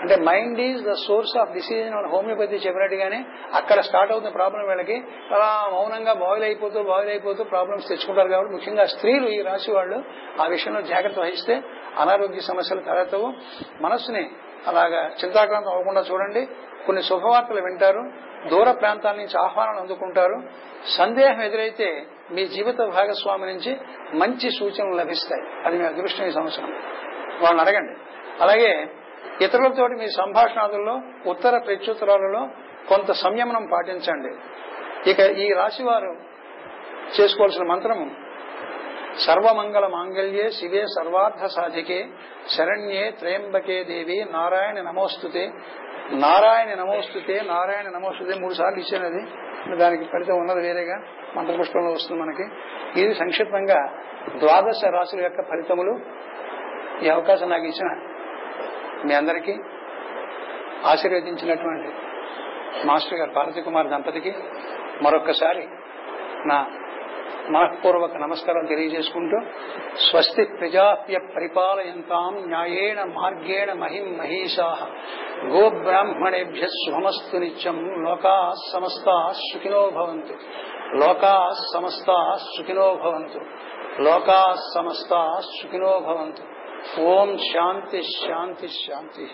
అంటే mind is the source of disease అని హోమియోపతి చెప్పినట్టుగానే అక్కడ స్టార్ట్ అవుతున్న ప్రాబ్లం వీళ్ళకి అలా మౌనంగా బాయిల్ అయిపోతూ బాయిల్ అయిపోతూ ప్రాబ్లమ్స్ తెచ్చుకుంటారు కాబట్టి ముఖ్యంగా స్త్రీలు ఈ రాశి వాళ్ళు ఆ విషయంలో జాగ్రత్త వహిస్తే అనారోగ్య సమస్యలు తలెత్తవు. మనస్సుని అలాగా చింతాక్రాంతం అవ్వకుండా చూడండి. కొన్ని శుభవార్తలు వింటారు దూర ప్రాంతాల నుంచి ఆహ్వానాలు అందుకుంటారు. సందేహం ఎదురైతే మీ జీవిత భాగస్వామి నుంచి మంచి సూచనలు లభిస్తాయి. అది మీ అదృష్టం ఈ సంవత్సరం. వాళ్ళని అడగండి. అలాగే ఇతరులతో మీ సంభాషణాదుల్లో ఉత్తర ప్రత్యుత్తరాలలో కొంత సంయమనం పాటించండి. ఇక ఈ రాశి వారు చేసుకోవాల్సిన మంత్రము సర్వమంగళ మాంగళ్యే శివే సర్వార్థ సాధికే శరణ్యే త్రయంబకే దేవి నారాయణ నమోస్తుతే నారాయణ నమోస్తుతే నారాయణ నమోస్తుతే మూడు సార్లు ఇచ్చాను అది దానికి ఫలితం ఉన్నది వేరేగా మంత్రపుష్పంలో వస్తుంది మనకి. ఇది సంక్షిప్తంగా ద్వాదశ రాశుల యొక్క ఫలితములు. ఈ అవకాశం నాకు ఇచ్చిన మీ అందరికీ ఆశీర్వదించినటువంటి మాస్టర్ గారు పార్వతీ కుమార్ దంపతికి మరొక్కసారి నా మనఃపూర్వక నమస్కారం తెలియజేసుకుంటూ స్వస్తి ప్రజాప్య పరిపాలయంతాం న్యాయేణ మార్గేణ మహిం మహేషా గోబ్రాహ్మణేభ్య శుభమస్తు నిత్యం. లోకా సమస్తా సుఖినో భవంతు. లోకా సమస్తా సుఖినో భవంతు. లోకా సమస్తా సుఖినో భవంతు. ఓం శాంతి శాంతి శాంతి.